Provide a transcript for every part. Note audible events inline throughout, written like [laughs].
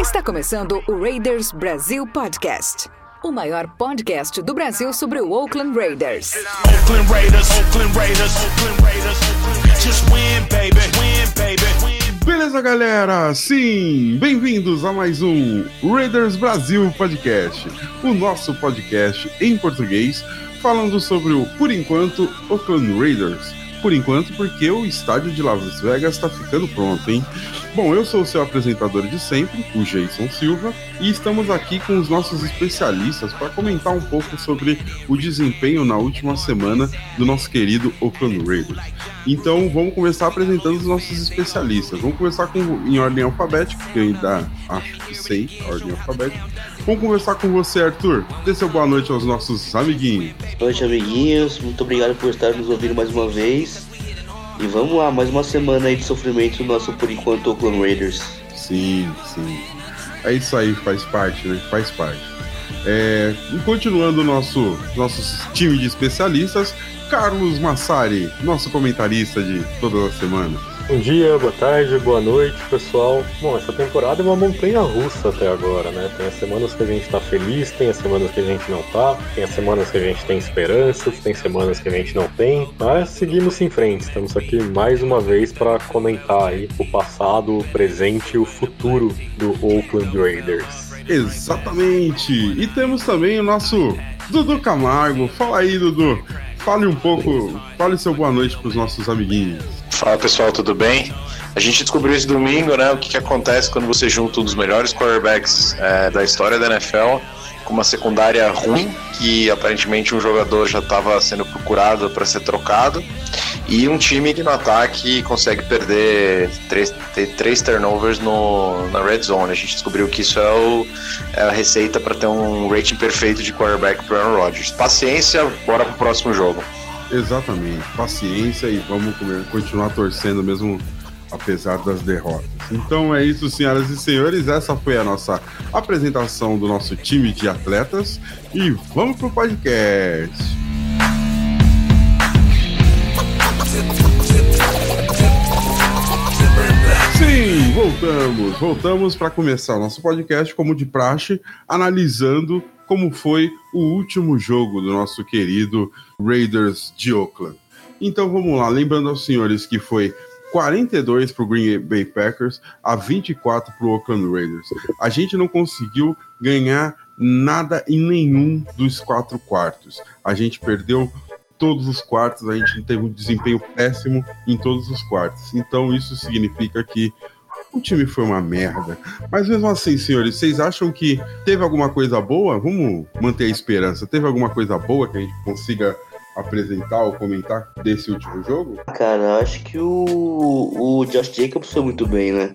Está começando o Raiders Brasil Podcast. O maior podcast do Brasil sobre o Oakland Raiders. Oakland Raiders. Oakland Raiders. Oakland Raiders. Just win, baby. Win, baby. Win. Beleza, galera? Sim, bem-vindos a mais um Raiders Brasil Podcast, o nosso podcast em português, falando sobre o, por enquanto, Oakland Raiders. Por enquanto, porque o estádio de Las Vegas está ficando pronto, hein? Bom, eu sou o seu apresentador de sempre, o Jason Silva, e estamos aqui com os nossos especialistas para comentar um pouco sobre o desempenho na última semana do nosso querido Oakland Raiders. Então, vamos começar apresentando os nossos especialistas. Vamos começar com, em ordem alfabética, que eu ainda acho que sei a ordem alfabética. Vamos conversar com você, Arthur. Dê seu boa noite aos nossos amiguinhos. Boa noite, amiguinhos. Muito obrigado por estar nos ouvindo mais uma vez. E vamos lá, mais uma semana aí de sofrimento nosso, por enquanto, Oakland Raiders. Sim, sim. É isso aí, faz parte, né? Faz parte. É, e continuando o nosso, nosso time de especialistas, Carlos Massari, nosso comentarista de todas as semanas. Bom dia, boa tarde, boa noite, pessoal. Bom, essa temporada é uma montanha russa até agora, né? Tem as semanas que a gente tá feliz, tem as semanas que a gente não tá, tem as semanas que a gente tem esperanças, tem semanas que a gente não tem, mas seguimos em frente. Estamos aqui mais uma vez para comentar aí o passado, o presente e o futuro do Oakland Raiders. Exatamente! E temos também o nosso Dudu Camargo. Fala aí, Dudu. Fale um pouco, fale seu boa noite para os nossos amiguinhos. Fala pessoal, tudo bem? A gente descobriu esse domingo, né? O que, que acontece quando você junta um dos melhores quarterbacks é, da história da NFL com uma secundária ruim, que aparentemente um jogador já estava sendo procurado para ser trocado, e um time que no ataque consegue perder três, três turnovers no, na red zone. A gente descobriu que isso é, o, é a receita para ter um rating perfeito de quarterback para Aaron Rodgers. Paciência, bora pro próximo jogo. Exatamente, paciência e vamos continuar torcendo mesmo apesar das derrotas. Então é isso, senhoras e senhores. Essa foi a nossa apresentação do nosso time de atletas e vamos pro podcast. Sim, voltamos. Voltamos para começar o nosso podcast, como de praxe, analisando como foi o último jogo do nosso querido Raiders de Oakland. Então vamos lá, lembrando aos senhores que foi 42 para o Green Bay Packers a 24 para o Oakland Raiders. A gente não conseguiu ganhar nada em nenhum dos quatro quartos. A gente perdeu todos os quartos, a gente teve um desempenho péssimo em todos os quartos. Então isso significa que o time foi uma merda. Mas mesmo assim, senhores, vocês acham que teve alguma coisa boa? Vamos manter a esperança. Teve alguma coisa boa que a gente consiga apresentar ou comentar desse último jogo? Cara, eu acho que o, o Josh Jacobs foi muito bem, né?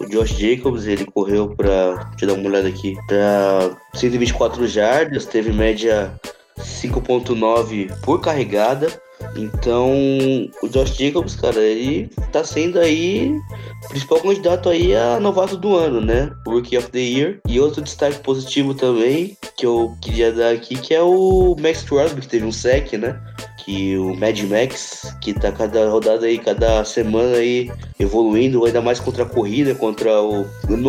O Josh Jacobs, ele correu pra. Deixa eu dar uma olhada aqui. Pra 124 jardas, teve média 5.9 por carregada. Então, o Josh Jacobs, cara, ele tá sendo aí o principal candidato aí a novato do ano, né? Rookie of the Year. E outro destaque positivo também que eu queria dar aqui, que é o Max Crosby, que teve um sec, né? Que o Mad Max, que tá cada rodada aí, cada semana aí evoluindo, ainda mais contra a corrida, contra o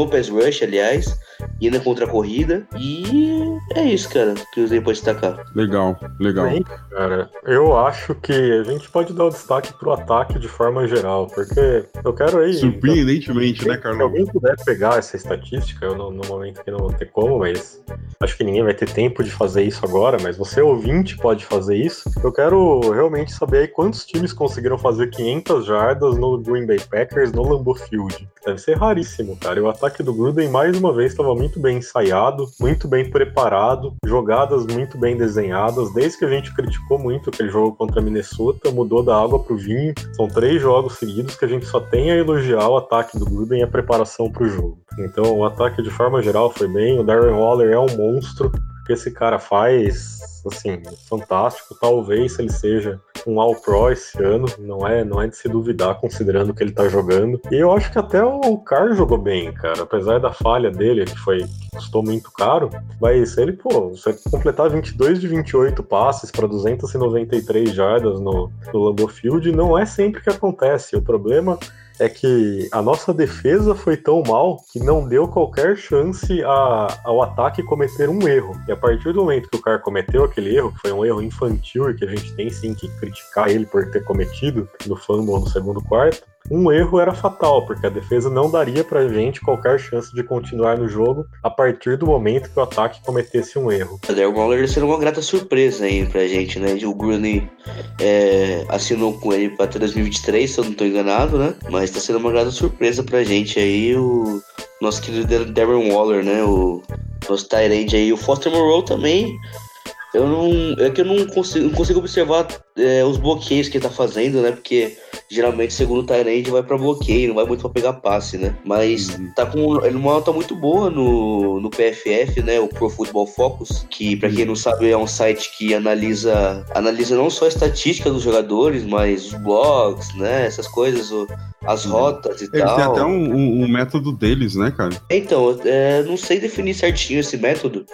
pass rush, aliás, e ainda contra a corrida. E é isso, cara, que eu usei pra destacar. Legal, legal. Bem, cara, eu acho que a gente pode dar o destaque pro ataque de forma geral, porque eu quero aí. Surpreendentemente, né, Se Carlão? alguém puder pegar essa estatística, eu no, no momento que não vou ter como, mas acho que ninguém vai ter tempo de fazer isso agora, mas você ouvinte pode fazer isso. Eu quero realmente saber aí quantos times conseguiram fazer 500 jardas no Green Bay Packers no Lambeau Field. Deve ser raríssimo, cara. E o ataque do Gruden, mais uma vez, estava muito bem ensaiado, muito bem preparado, jogadas muito bem desenhadas. Desde que a gente criticou muito aquele jogo contra a Minnesota, mudou da água pro vinho. São três jogos seguidos que a gente só tem a elogiar o ataque do Gruden e a preparação pro jogo. Então, o ataque de forma geral foi bem. O Darren Waller é um monstro. Que esse cara faz, assim, fantástico. Talvez ele seja um All-Pro esse ano, não é, não é de se duvidar, considerando que ele tá jogando. E eu acho que até o Carr jogou bem, cara, apesar da falha dele, que foi que custou muito caro, mas ele, pô, você completar 22 de 28 passes para 293 jardas no, no Lambeau Field não é sempre que acontece. O problema é que a nossa defesa foi tão mal que não deu qualquer chance a, ao ataque cometer um erro. E a partir do momento que o cara cometeu aquele erro, que foi um erro infantil e que a gente tem sim que criticar ele por ter cometido no fumble no segundo quarto, um erro era fatal, porque a defesa não daria pra gente qualquer chance de continuar no jogo a partir do momento que o ataque cometesse um erro. O Darren Waller sendo uma grata surpresa aí pra gente, né? O Gruden é, assinou com ele pra 2023, se eu não tô enganado, né? Mas tá sendo uma grata surpresa pra gente aí o nosso querido Darren Waller, né? O nosso Tyrande aí, o Foster Moreau também eu não. É que eu não consigo, não consigo observar é, os bloqueios que ele tá fazendo, né? Porque geralmente, segundo o Tyrande, vai pra bloqueio, não vai muito pra pegar passe, né? Mas uhum. tá com ele uma nota muito boa no, no PFF, né? O Pro Football Focus, que pra quem não sabe é um site que analisa, analisa não só a estatística dos jogadores, mas os blogs, né? Essas coisas, o, as uhum. rotas e Eles tal. Tem até um, um, um, método deles, né, cara? Então, é, não sei definir certinho esse método.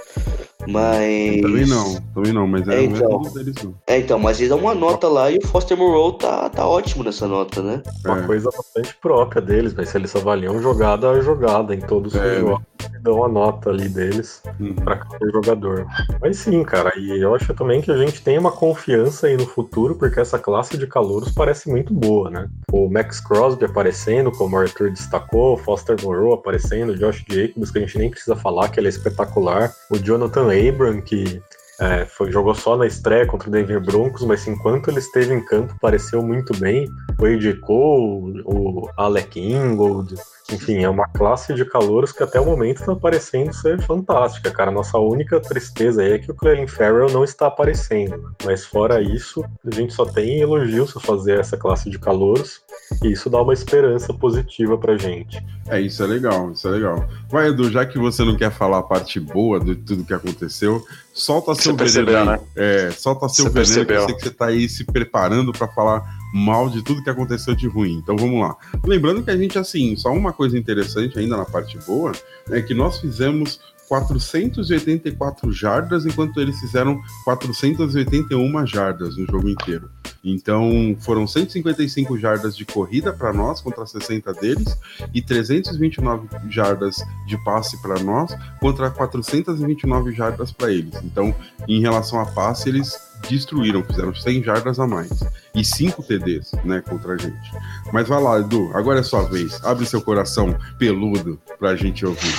Mas. Também não, também não, mas é, é então, deles não. É, então, mas eles dão uma nota lá e o Foster Moreau tá, tá ótimo nessa nota, né? Uma é. coisa bastante própria deles, mas se eles avaliam jogada a jogada em todos os é, jogos. Né? Dão a nota ali deles uhum. para cada jogador. Mas sim, cara, e eu acho também que a gente tem uma confiança aí no futuro, porque essa classe de calouros parece muito boa, né? O Max Crosby aparecendo, como o Arthur destacou, o Foster Moreau aparecendo, o Josh Jacobs, que a gente nem precisa falar que ele é espetacular, o Jonathan Abram, que é, foi, jogou só na estreia contra o Denver Broncos, mas enquanto ele esteve em campo, pareceu muito bem. O AJ Cole, o Alec Ingold, enfim, é uma classe de calouros que até o momento está parecendo ser fantástica, cara. Nossa única tristeza aí é que o Clelin Farrell não está aparecendo. Mas fora isso, a gente só tem elogios a fazer essa classe de calouros. E isso dá uma esperança positiva pra gente. É, isso é legal, isso é legal. Vai, Edu, já que você não quer falar a parte boa de tudo que aconteceu, solta seu você veneno aí. Né? É, solta seu você veneno, percebeu. que eu sei que você tá aí se preparando para falar mal de tudo que aconteceu de ruim. Então vamos lá. Lembrando que a gente, assim, só uma coisa interessante ainda na parte boa, é que nós fizemos 484 jardas, enquanto eles fizeram 481 jardas no jogo inteiro. Então, foram 155 jardas de corrida para nós contra 60 deles e 329 jardas de passe para nós contra 429 jardas para eles. Então, em relação a passe, eles destruíram, fizeram 100 jardas a mais. E 5 TDs, né, contra a gente. Mas vai lá, Edu, agora é sua vez. Abre seu coração peludo pra gente ouvir.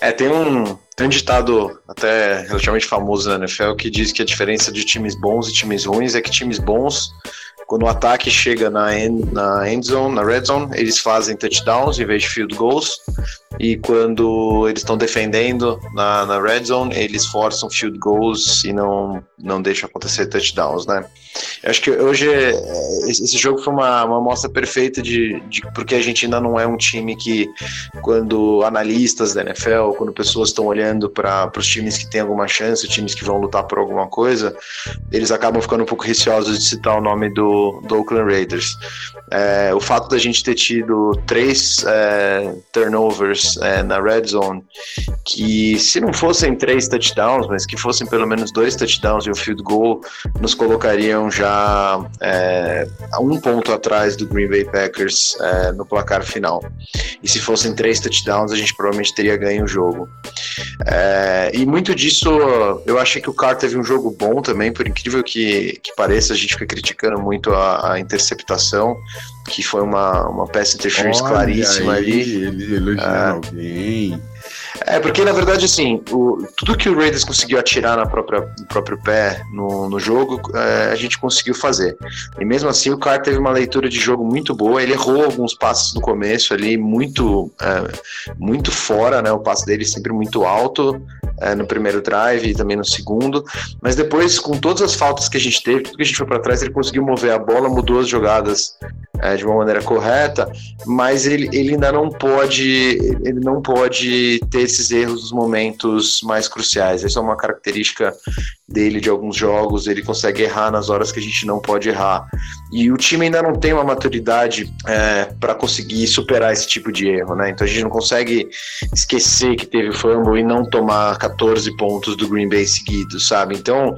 É, tem um, tem um ditado até relativamente famoso na NFL que diz que a diferença de times bons e times ruins é que times bons quando o ataque chega na end, na end zone, na red zone, eles fazem touchdowns em vez de field goals. E quando eles estão defendendo na, na red zone, eles forçam field goals e não, não deixam acontecer touchdowns, né? Eu acho que hoje é, esse jogo foi uma, uma amostra perfeita de, de porque a gente ainda não é um time que, quando analistas da NFL, quando pessoas estão olhando para os times que têm alguma chance, times que vão lutar por alguma coisa, eles acabam ficando um pouco receosos de citar o nome do, do Oakland Raiders. É, o fato da gente ter tido três é, turnovers é, na red zone, que se não fossem três touchdowns, mas que fossem pelo menos dois touchdowns e um field goal, nos colocariam já é, a um ponto atrás do Green Bay Packers é, no placar final. E se fossem três touchdowns, a gente provavelmente teria ganho o jogo. É, e muito disso, eu achei que o Carr teve um jogo bom também, por incrível que, que pareça, a gente fica criticando muito a, a interceptação, que foi uma, uma peça interference Olha claríssima aí, ali. Ele elogiando é, alguém. É, porque na verdade, assim, o, tudo que o Raiders conseguiu atirar na própria, no próprio pé no, no jogo, é, a gente conseguiu fazer. E mesmo assim, o Carr teve uma leitura de jogo muito boa. Ele errou alguns passes no começo ali, muito, é, muito fora, né? O passe dele sempre muito alto é, no primeiro drive e também no segundo. Mas depois, com todas as faltas que a gente teve, tudo que a gente foi para trás, ele conseguiu mover a bola, mudou as jogadas é, de uma maneira correta, mas ele, ele ainda não pode ele não pode ter esses erros nos momentos mais cruciais. Essa é uma característica dele de alguns jogos, ele consegue errar nas horas que a gente não pode errar. E o time ainda não tem uma maturidade é, para conseguir superar esse tipo de erro, né? Então a gente não consegue esquecer que teve fumble e não tomar 14 pontos do Green Bay seguidos, sabe? Então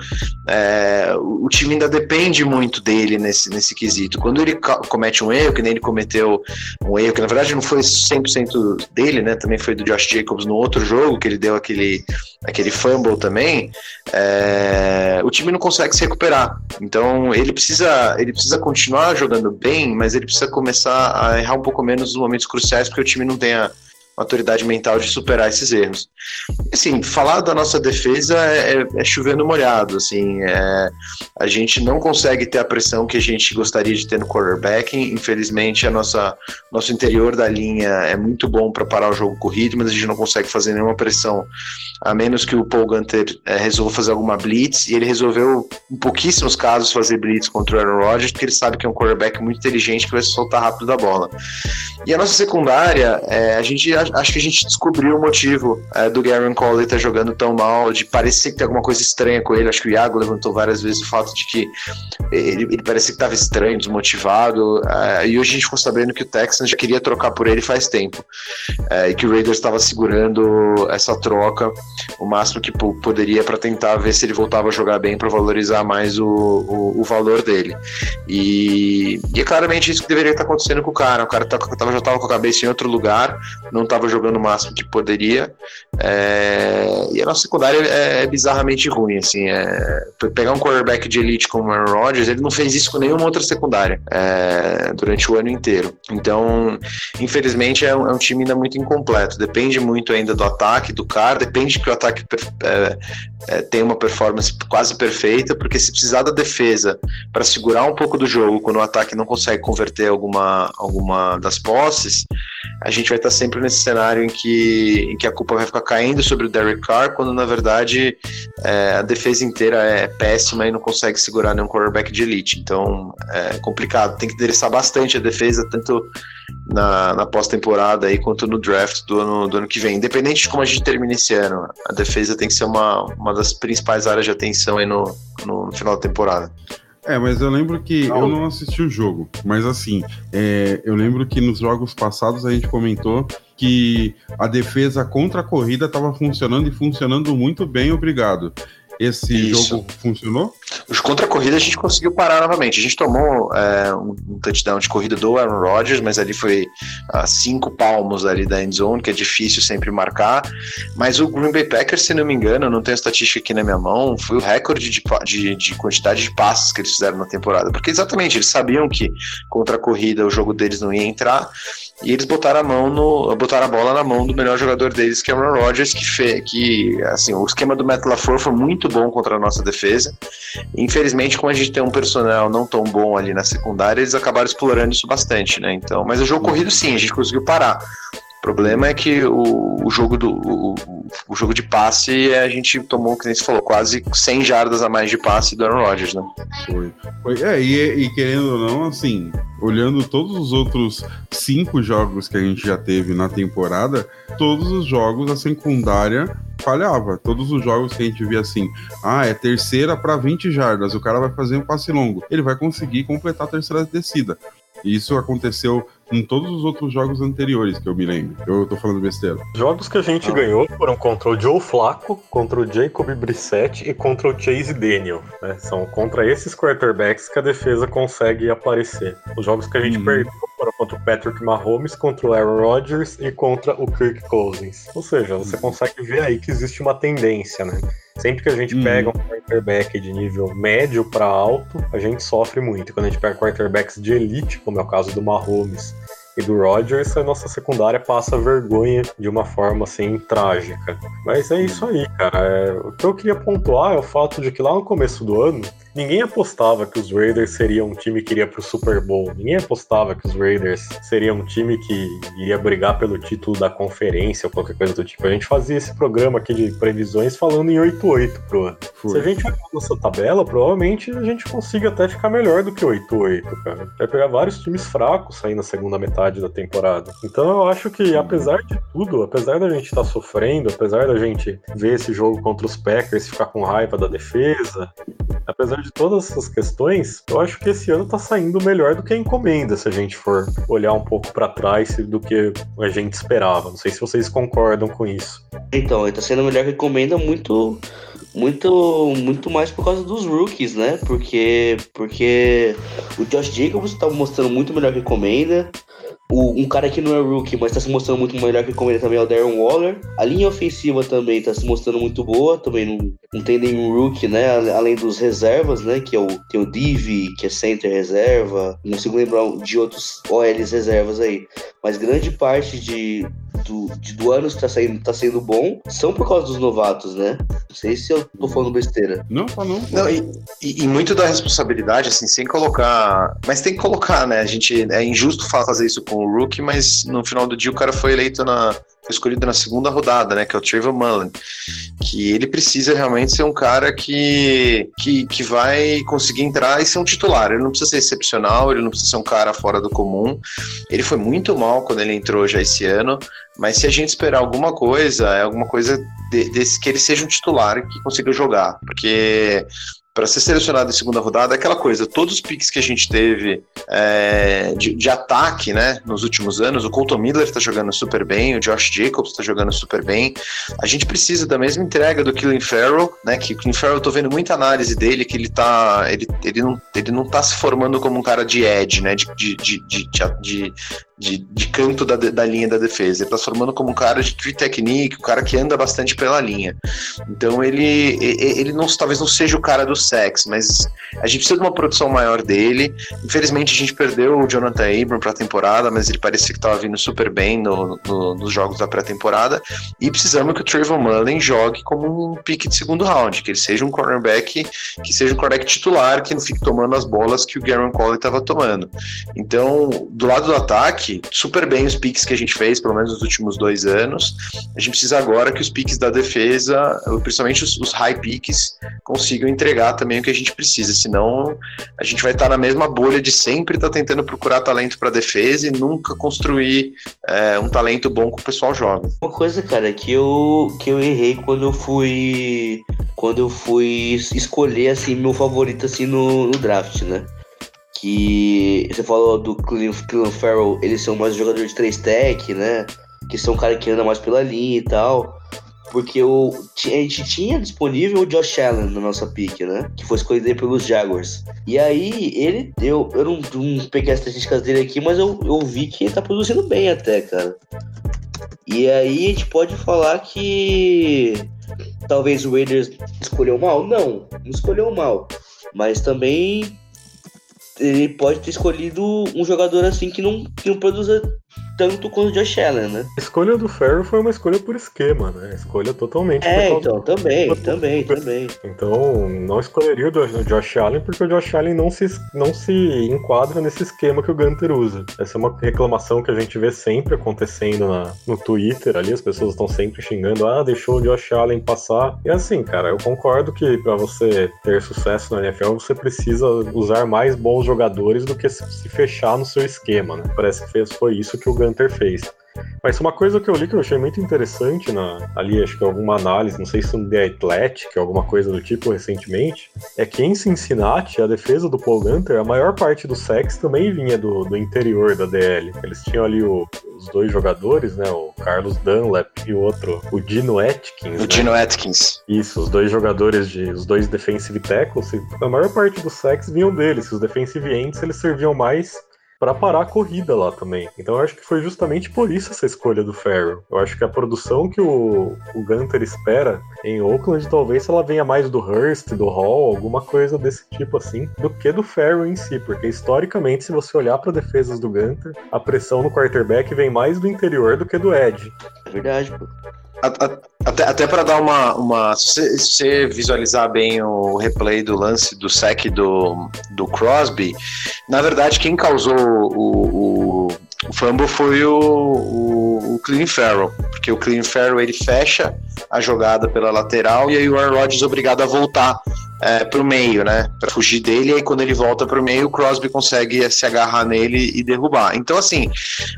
é, o time ainda depende muito dele nesse, nesse quesito. Quando ele comete um erro, que nem ele cometeu um erro, que na verdade não foi 100% dele, né? Também foi do Josh Jacobs no outro jogo, que ele deu aquele, aquele fumble também. É, o time não consegue se recuperar. Então ele precisa, ele precisa continuar jogando bem, mas ele precisa começar a errar um pouco menos nos momentos cruciais, porque o time não tem a maturidade mental de superar esses erros. Assim, falar da nossa defesa é, é, é chovendo molhado, assim, é, a gente não consegue ter a pressão que a gente gostaria de ter no quarterback, infelizmente a nossa nosso interior da linha é muito bom para parar o jogo corrido, mas a gente não consegue fazer nenhuma pressão, a menos que o Paul Gunter é, resolva fazer alguma blitz, e ele resolveu em pouquíssimos casos fazer blitz contra o Aaron Rodgers, porque ele sabe que é um quarterback muito inteligente que vai soltar rápido da bola. E a nossa secundária, é, a gente acho que a gente descobriu o motivo é, do Garen Cole estar tá jogando tão mal, de parecer que tem alguma coisa estranha com ele. Acho que o Iago levantou várias vezes o fato de que ele, ele parecia que estava estranho, desmotivado. É, e hoje a gente ficou sabendo que o Texans já queria trocar por ele faz tempo. É, e que o Raiders estava segurando essa troca o máximo que poderia para tentar ver se ele voltava a jogar bem para valorizar mais o, o, o, valor dele. E, e é claramente isso que deveria estar acontecendo com o cara. O cara tá, já estava com a cabeça em outro lugar, não estava estava jogando o máximo que poderia. É, e a nossa secundária é, é bizarramente ruim, assim. É, pegar um quarterback de elite como o Aaron Rodgers, ele não fez isso com nenhuma outra secundária é, durante o ano inteiro. Então, infelizmente, é um, é um, time ainda muito incompleto. Depende muito ainda do ataque, do cara, depende que o ataque é, tenha uma performance quase perfeita, porque se precisar da defesa para segurar um pouco do jogo, quando o ataque não consegue converter alguma, alguma das posses, a gente vai estar sempre nesse cenário em que, em que a culpa vai ficar caindo sobre o Derek Carr, quando na verdade é, a defesa inteira é péssima e não consegue segurar nenhum quarterback de elite. Então é complicado, tem que endereçar bastante a defesa, tanto na, na pós-temporada quanto no draft do ano, do ano que vem. Independente de como a gente termine esse ano, a defesa tem que ser uma, uma das principais áreas de atenção aí no, no final da temporada. É, mas eu lembro que eu não assisti o jogo, mas assim, é, eu lembro que nos jogos passados a gente comentou que a defesa contra a corrida estava funcionando e funcionando muito bem, obrigado. Esse Isso. jogo funcionou? Os contra a corrida a gente conseguiu parar novamente. A gente tomou é, um, touchdown de corrida do Aaron Rodgers, mas ali foi a cinco palmos ali da end zone, que é difícil sempre marcar. Mas o Green Bay Packers, se não me engano, não tenho a estatística aqui na minha mão, foi o recorde de, de, de quantidade de passes que eles fizeram na temporada. Porque exatamente, eles sabiam que contra a corrida o jogo deles não ia entrar. E eles botaram a mão no. botaram a bola na mão do melhor jogador deles, que é o Aaron Rodgers, que, fe, que assim, o esquema do Matt LaFleur foi muito bom contra a nossa defesa. Infelizmente, como a gente tem um personal não tão bom ali na secundária, eles acabaram explorando isso bastante, né? Então, mas o jogo corrido sim, a gente conseguiu parar problema é que o, o jogo do o, o, jogo de passe a gente tomou, que nem você falou, quase 100 jardas a mais de passe do Aaron Rodgers, né? Foi. Foi. É, e, e querendo ou não, assim, olhando todos os outros cinco jogos que a gente já teve na temporada, todos os jogos a secundária falhava. Todos os jogos que a gente via assim, ah, é terceira para 20 jardas, o cara vai fazer um passe longo. Ele vai conseguir completar a terceira descida. Isso aconteceu em todos os outros jogos anteriores que eu me lembro. Eu tô falando besteira. Jogos que a gente ah. ganhou foram contra o Joe Flacco, contra o Jacob Brissett e contra o Chase Daniel. Né? São contra esses quarterbacks que a defesa consegue aparecer. Os jogos que a gente hum. perdeu foram contra o Patrick Mahomes, contra o Aaron Rodgers e contra o Kirk Cousins. Ou seja, você hum. consegue ver aí que existe uma tendência, né? Sempre que a gente hum. pega um quarterback de nível médio para alto, a gente sofre muito. Quando a gente pega quarterbacks de elite, como é o caso do Mahomes e do Rodgers, a nossa secundária passa vergonha de uma forma assim trágica. Mas é isso aí, cara. É, o que eu queria pontuar é o fato de que lá no começo do ano ninguém apostava que os Raiders seriam um time que iria pro Super Bowl. Ninguém apostava que os Raiders seriam um time que iria brigar pelo título da conferência ou qualquer coisa do tipo. A gente fazia esse programa aqui de previsões falando em 8-8 pro ano. Se a gente olhar nossa tabela, provavelmente a gente consiga até ficar melhor do que 8-8, cara. Vai pegar vários times fracos aí na segunda metade da temporada. Então eu acho que, apesar de tudo, apesar da gente estar sofrendo, apesar da gente ver esse jogo contra os Packers e ficar com raiva da defesa, apesar de todas essas questões, eu acho que esse ano tá saindo melhor do que a encomenda, se a gente for olhar um pouco para trás do que a gente esperava. Não sei se vocês concordam com isso. Então, tá sendo melhor que encomenda muito. Muito, muito mais por causa dos rookies, né? Porque, porque o Josh Jacobs tá mostrando muito melhor que encomenda. O, um cara que não é rookie, mas tá se mostrando muito melhor que encomenda também é o Darren Waller. A linha ofensiva também tá se mostrando muito boa. Também não, não tem nenhum rookie, né? Além dos reservas, né? Que é o, tem o Divi, que é center reserva. Não consigo lembrar de outros OLs reservas aí. Mas grande parte de, do, de, do ano que tá, saindo, tá sendo bom são por causa dos novatos, né? Não sei se eu tô falando besteira. Não, tá não. Não, e, e, e muito da responsabilidade, assim, sem colocar. Mas tem que colocar, né? A gente. É injusto fa- fazer isso com o Rookie, mas no final do dia o cara foi eleito na. Foi escolhido na segunda rodada, né? Que é o Trevor Mullen. Que ele precisa realmente ser um cara que, que, que vai conseguir entrar e ser um titular. Ele não precisa ser excepcional, ele não precisa ser um cara fora do comum. Ele foi muito mal quando ele entrou já esse ano. Mas se a gente esperar alguma coisa, é alguma coisa de- desse que ele seja um titular que consiga jogar. Porque para ser selecionado em segunda rodada é aquela coisa, todos os picks que a gente teve é, de, de ataque, né, nos últimos anos, o Colton Miller tá jogando super bem, o Josh Jacobs tá jogando super bem. A gente precisa da mesma entrega do Killing Farrell, né, que o Killing Farrell eu tô vendo muita análise dele que ele tá, ele, ele não, ele não tá se formando como um cara de edge, né, de, de, de, de, de, de, de canto da, da linha da defesa. Ele tá se formando como um cara de tree technique, um cara que anda bastante pela linha. Então ele, ele não, talvez não seja o cara do sex, mas a gente precisa de uma produção maior dele. Infelizmente a gente perdeu o Jonathan Abram para a temporada, mas ele parecia que estava vindo super bem no, no- nos jogos da pré-temporada. E precisamos que o Trayvon Mullen jogue como um pique de segundo round, que ele seja um cornerback, que seja um cornerback titular, que não fique tomando as bolas que o Garen Colley estava tomando. Então, do lado do ataque, super bem os picks que a gente fez, pelo menos nos últimos dois anos. A gente precisa agora que os picks da defesa, principalmente os, os high picks, consigam entregar também o que a gente precisa. Senão, a gente vai estar na mesma bolha de sempre estar tentando procurar talento para defesa e nunca construir é, um talento bom que o pessoal joga. Uma coisa, cara, que eu, que eu errei quando eu fui. Quando eu fui escolher assim meu favorito assim no, no draft, né? Que você falou do Clelin Farrell, eles são mais jogador de 3 tech, né? Que são cara que anda mais pela linha e tal. Porque o, a gente tinha disponível o Josh Allen na nossa pick, né? Que foi escolhido pelos Jaguars. E aí, ele, eu, eu não, não peguei as estatísticas dele aqui, mas eu, eu vi que ele tá produzindo bem até, cara. E aí a gente pode falar que talvez o Raiders escolheu mal? Não, não escolheu mal. Mas também ele pode ter escolhido um jogador assim que não, que não produza tanto quanto o Josh Allen, né? A escolha do Ferro foi uma escolha por esquema, né? Escolha totalmente É, então, também, também, também. Então, não escolheria o Jo- o Josh Allen porque o Josh Allen não se, não se enquadra nesse esquema que o Gunter usa. Essa é uma reclamação que a gente vê sempre acontecendo na, no Twitter ali, as pessoas estão sempre xingando, ah, deixou o Josh Allen passar. E assim, cara, eu concordo que para você ter sucesso na NFL, você precisa usar mais bons jogadores do que se fechar no seu esquema, né? Parece que foi isso que o Gunter fez. Mas uma coisa que eu li que eu achei muito interessante na, ali, acho que alguma análise, não sei se no The Athletic, alguma coisa do tipo recentemente, é que em Cincinnati, a defesa do Paul Gunter, a maior parte do sex também vinha do, do interior da DL. Eles tinham ali o- os dois jogadores, né, o Carlos Dunlap e o outro, o Dino Atkins, O né? Dino Atkins. Isso, os dois jogadores de. Os dois defensive tackles, a maior parte dos sacks vinham deles. Os defensive ends eles serviam mais para parar a corrida lá também. Então eu acho que foi justamente por isso essa escolha do Farrell. Eu acho que a produção que o, o Gunter espera em Oakland talvez ela venha mais do Hurst, do Hall, alguma coisa desse tipo assim, do que do Farrell em si, porque historicamente se você olhar para defesas do Gunter, a pressão no quarterback vem mais do interior do que do edge. É verdade, pô. Até, até para dar uma. uma se, você, visualizar bem o replay do lance do sec do, do Crosby, na verdade, quem causou o, o, o fumble foi o, o, o Clean Farrell, porque o Clean Farrell ele fecha a jogada pela lateral e aí o Aaron Rodgers é obrigado a voltar é, para o meio, né? Para fugir dele, e aí quando ele volta para o meio, o Crosby consegue se agarrar nele e derrubar. Então, assim,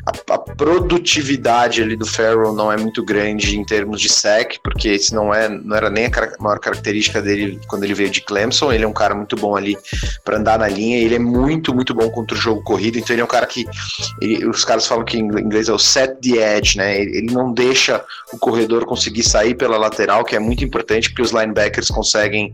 a, a, produtividade ali do Farrell não é muito grande em termos de sec, porque esse não, é, não era nem a maior característica dele quando ele veio de Clemson. Ele é um cara muito bom ali para andar na linha, ele é muito, muito bom contra o jogo corrido, então ele é um cara que ele, os caras falam que em inglês é o set the edge, né? Ele, não deixa o corredor conseguir sair pela lateral, que é muito importante, porque os linebackers conseguem.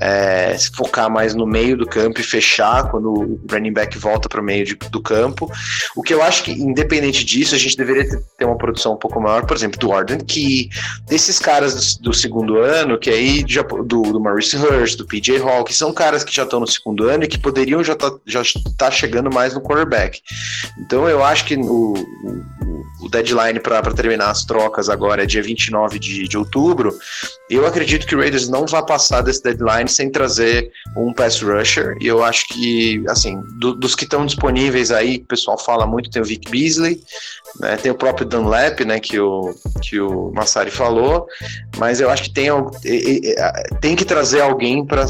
É, se focar mais no meio do campo e fechar quando o running back volta para o meio de, do campo. O que eu acho que, independente disso, a gente deveria ter uma produção um pouco maior, por exemplo, do Arden Key, desses caras do, do, segundo ano, que aí já, do, do Maurice Hurst, do PJ Hall, que são caras que já estão no segundo ano e que poderiam já estar tá, já tá chegando mais no quarterback. Então eu acho que o, o, o deadline para terminar as trocas agora é dia 29 de, de outubro. Eu acredito que o Raiders não vai passar desse deadline sem trazer um pass rusher. E eu acho que, assim, do, dos que estão disponíveis aí, o pessoal fala muito, tem o Vic Beasley, né, tem o próprio Dunlap, né, que o, que o Massari falou, mas eu acho que tem, tem que trazer alguém para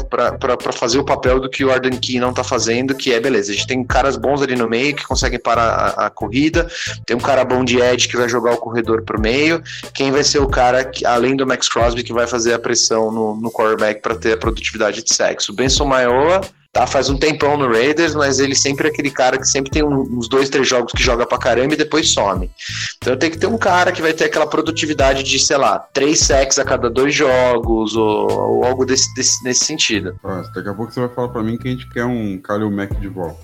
fazer o papel do que o Arden Key não está fazendo, que é, beleza, a gente tem caras bons ali no meio que conseguem parar a, a corrida, tem um cara bom de edge que vai jogar o corredor para o meio, quem vai ser o cara, que, além do Max Crosby, que vai fazer a pressão no, no quarterback para ter a produtividade de sexo. Benson Maioa tá faz um tempão no Raiders, mas ele sempre é aquele cara que sempre tem uns dois, três jogos que joga pra caramba e depois some. Então tem que ter um cara que vai ter aquela produtividade de, sei lá, três sacks a cada dois jogos ou, ou algo desse, desse, nesse sentido. Nossa, daqui a pouco você vai falar pra mim que a gente quer um Kalil Mack de volta.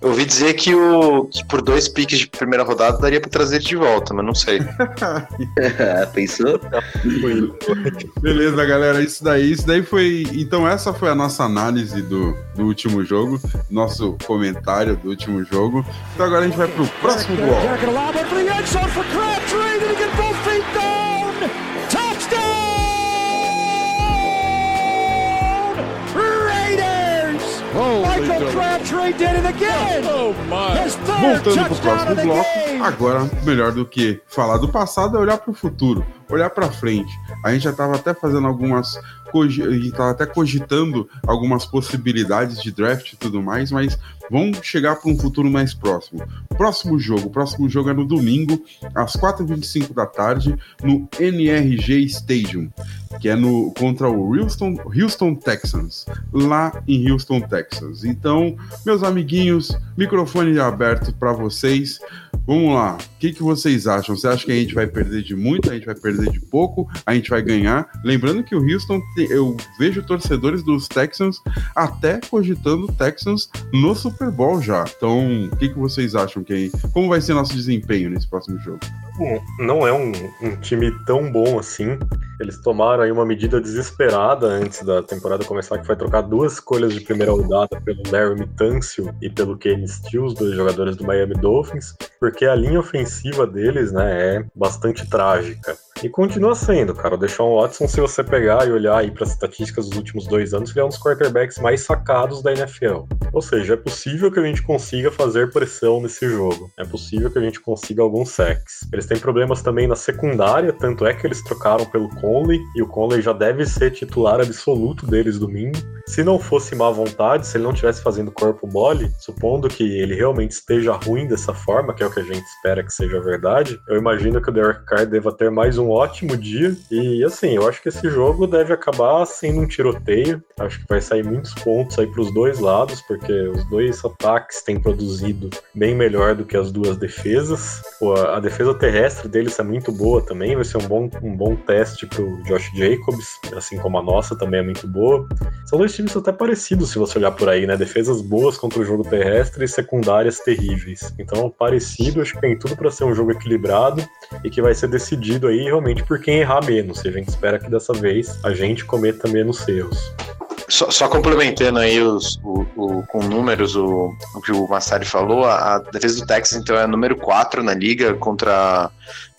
Eu ouvi dizer que, o, que por dois piques de primeira rodada daria pra trazer ele de volta, mas não sei. [laughs] [laughs] Pensou? Beleza, galera, isso daí, isso daí foi. Então, essa foi a nossa análise do, do último jogo, nosso comentário do último jogo. Então agora a gente vai pro próximo bloco. Voltando pro próximo bloco, agora melhor do que falar do passado é olhar para o futuro, olhar para frente. A gente já estava até fazendo algumas estava até cogitando algumas possibilidades de draft e tudo mais, mas vamos chegar para um futuro mais próximo. Próximo jogo, o próximo jogo é no domingo, às 4h25 da tarde, no NRG Stadium, que é no contra o Houston, Houston Texans, lá em Houston, Texas. Então, meus amiguinhos, microfone aberto para vocês. Vamos lá, o que, que vocês acham? Você acha que a gente vai perder de muito, a gente vai perder de pouco, a gente vai ganhar? Lembrando que o Houston, eu vejo torcedores dos Texans até cogitando Texans no Super Bowl já. Então, o que, que vocês acham? Que, como vai ser nosso desempenho nesse próximo jogo? Bom, não é um, um time tão bom assim. Eles tomaram aí uma medida desesperada antes da temporada começar, que foi trocar duas escolhas de primeira rodada pelo Larry Tunsil e pelo Kenny Stills, dois jogadores do Miami Dolphins, porque a linha ofensiva deles, né, é bastante trágica. E continua sendo, cara. O Deshaun Watson, se você pegar e olhar aí para as estatísticas dos últimos dois anos, ele é um dos quarterbacks mais sacados da NFL. Ou seja, é possível que a gente consiga fazer pressão nesse jogo. É possível que a gente consiga alguns sacks. Eles têm problemas também na secundária, tanto é que eles trocaram pelo Conley, e o Conley já deve ser titular absoluto deles domingo. Se não fosse má vontade, se ele não estivesse fazendo corpo mole, supondo que ele realmente esteja ruim dessa forma, que é o que a gente espera que seja verdade, eu imagino que o Derek Carr deva ter mais um ótimo dia. E assim, eu acho que esse jogo deve acabar sendo um tiroteio. Acho que vai sair muitos pontos aí para os dois lados, porque os dois ataques têm produzido bem melhor do que as duas defesas. A defesa terrestre deles é muito boa também, vai ser um bom, um bom teste o Josh Jacobs, assim como a nossa também é muito boa. São dois times até parecidos se você olhar por aí, né? Defesas boas contra o jogo terrestre e secundárias terríveis. Então, parecido, acho que tem tudo para ser um jogo equilibrado e que vai ser decidido aí realmente por quem errar menos. E a gente espera que dessa vez a gente cometa menos erros. Só, só, complementando aí os, o, o, com números o, o que o Massari falou, a, a, defesa do Texas então é número 4 na liga contra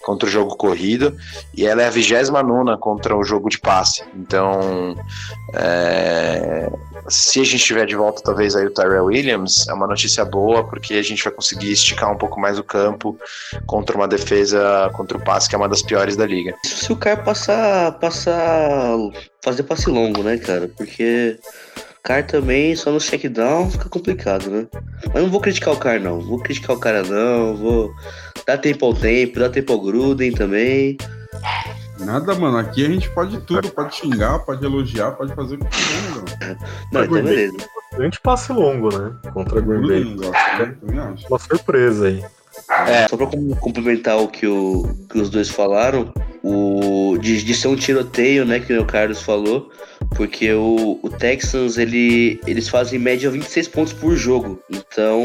contra o jogo corrido e ela é a 29 contra o jogo de passe. Então, é, se a gente tiver de volta, talvez aí o Tyrell Williams, é uma notícia boa, porque a gente vai conseguir esticar um pouco mais o campo contra uma defesa contra o passe, que é uma das piores da liga. Se o cara passar, passar, fazer passe longo, né, cara? Porque o cara também, só no check-down, fica complicado, né? Mas não vou criticar o cara, não. Vou criticar o cara, não. Vou dar tempo ao tempo, dar tempo ao Gruden também. Nada, mano. Aqui a gente pode tudo, pode xingar, pode elogiar, pode fazer o que quiser, mano. Não, então beleza. Bastante passe longo, né? Contra a Green Bay. né? Uma surpresa aí. É. Só pra com- complementar o que, o que os dois falaram, o, de, de ser um tiroteio, né, que o Carlos falou, porque o, o Texans, ele, eles fazem em média 26 pontos por jogo. Então,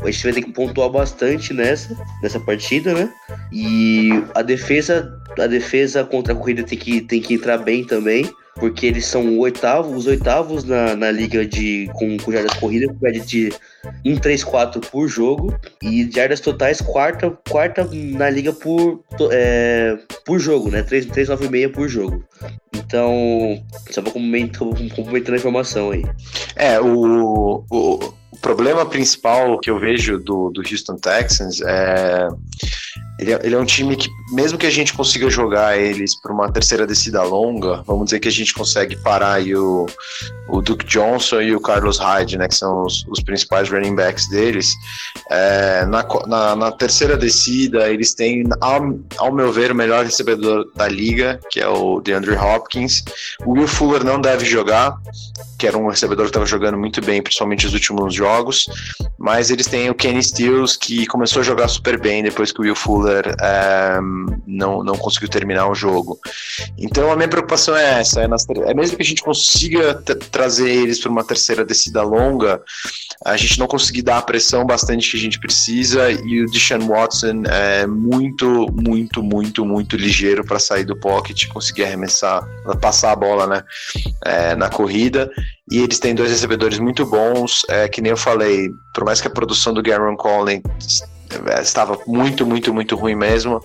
a gente vai ter que pontuar bastante nessa, nessa partida, né? E a defesa, a defesa contra a corrida tem que, tem que entrar bem também. Porque eles são oitavo, os oitavos na, na liga de com, com jardas corridas, com média de 1,34 por jogo. E jardas totais, quarta, quarta na liga por, é, por jogo, né? 3 3,96 por jogo. Então, só vou complementando a informação aí. É, o, o, o problema principal que eu vejo do, do Houston Texans é. Ele, é. ele é um time que, mesmo que a gente consiga jogar eles por uma terceira descida longa, vamos dizer que a gente consegue parar o, o Duke Johnson e o Carlos Hyde, né, que são os, os principais running backs deles. É, na, na, na terceira descida, eles têm, ao, ao meu ver, o melhor recebedor da liga, que é o DeAndre Hopkins. O Will Fuller não deve jogar, que era um recebedor que estava jogando muito bem, principalmente nos últimos jogos. Mas eles têm o Kenny Stills, que começou a jogar super bem depois que o Will Fuller eh, não, não conseguiu terminar o jogo. Então a minha preocupação é essa: é, nas é mesmo que a gente consiga trazer eles para uma terceira descida longa, a gente não conseguir dar a pressão bastante que a gente precisa. E o Deshaun Watson é muito, muito, muito, muito ligeiro para sair do pocket conseguir arremessar, passar a bola, né? é, na corrida. E eles têm dois recebedores muito bons, é, que nem eu falei, por mais que a produção do Garen Collins estava muito, muito, muito ruim mesmo.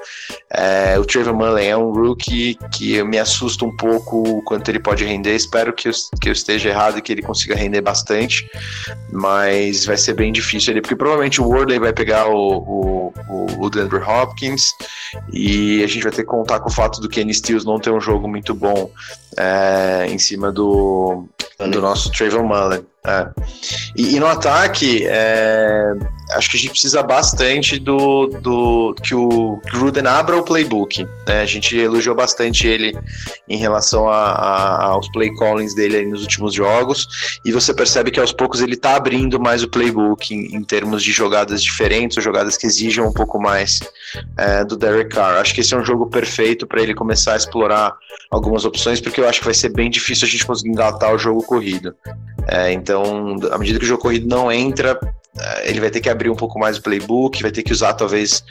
É, o Trevor Mullen é um rookie que me assusta um pouco o quanto ele pode render. Espero que eu, que eu esteja errado e que ele consiga render bastante, mas vai ser bem difícil ali, porque provavelmente o Worley vai pegar o, o, o, Denver Hopkins e a gente vai ter que contar com o fato do Kenny Stills não ter um jogo muito bom é, em cima do, do nosso Trayvon Mullen. É. E, e no ataque, é, acho que a gente precisa bastante do, do que o Gruden abra o playbook. né? A gente elogiou bastante ele em relação a, a- aos play callings dele nos últimos jogos, e você percebe que aos poucos ele tá abrindo mais o playbook em, em termos de jogadas diferentes, ou jogadas que exijam um pouco mais é, do Derek Carr. Acho que esse é um jogo perfeito para ele começar a explorar algumas opções, porque eu acho que vai ser bem difícil a gente conseguir engatar o jogo corrido. É, então, à medida que o jogo corrido não entra, é, ele vai ter que abrir um pouco mais o playbook, vai ter que usar talvez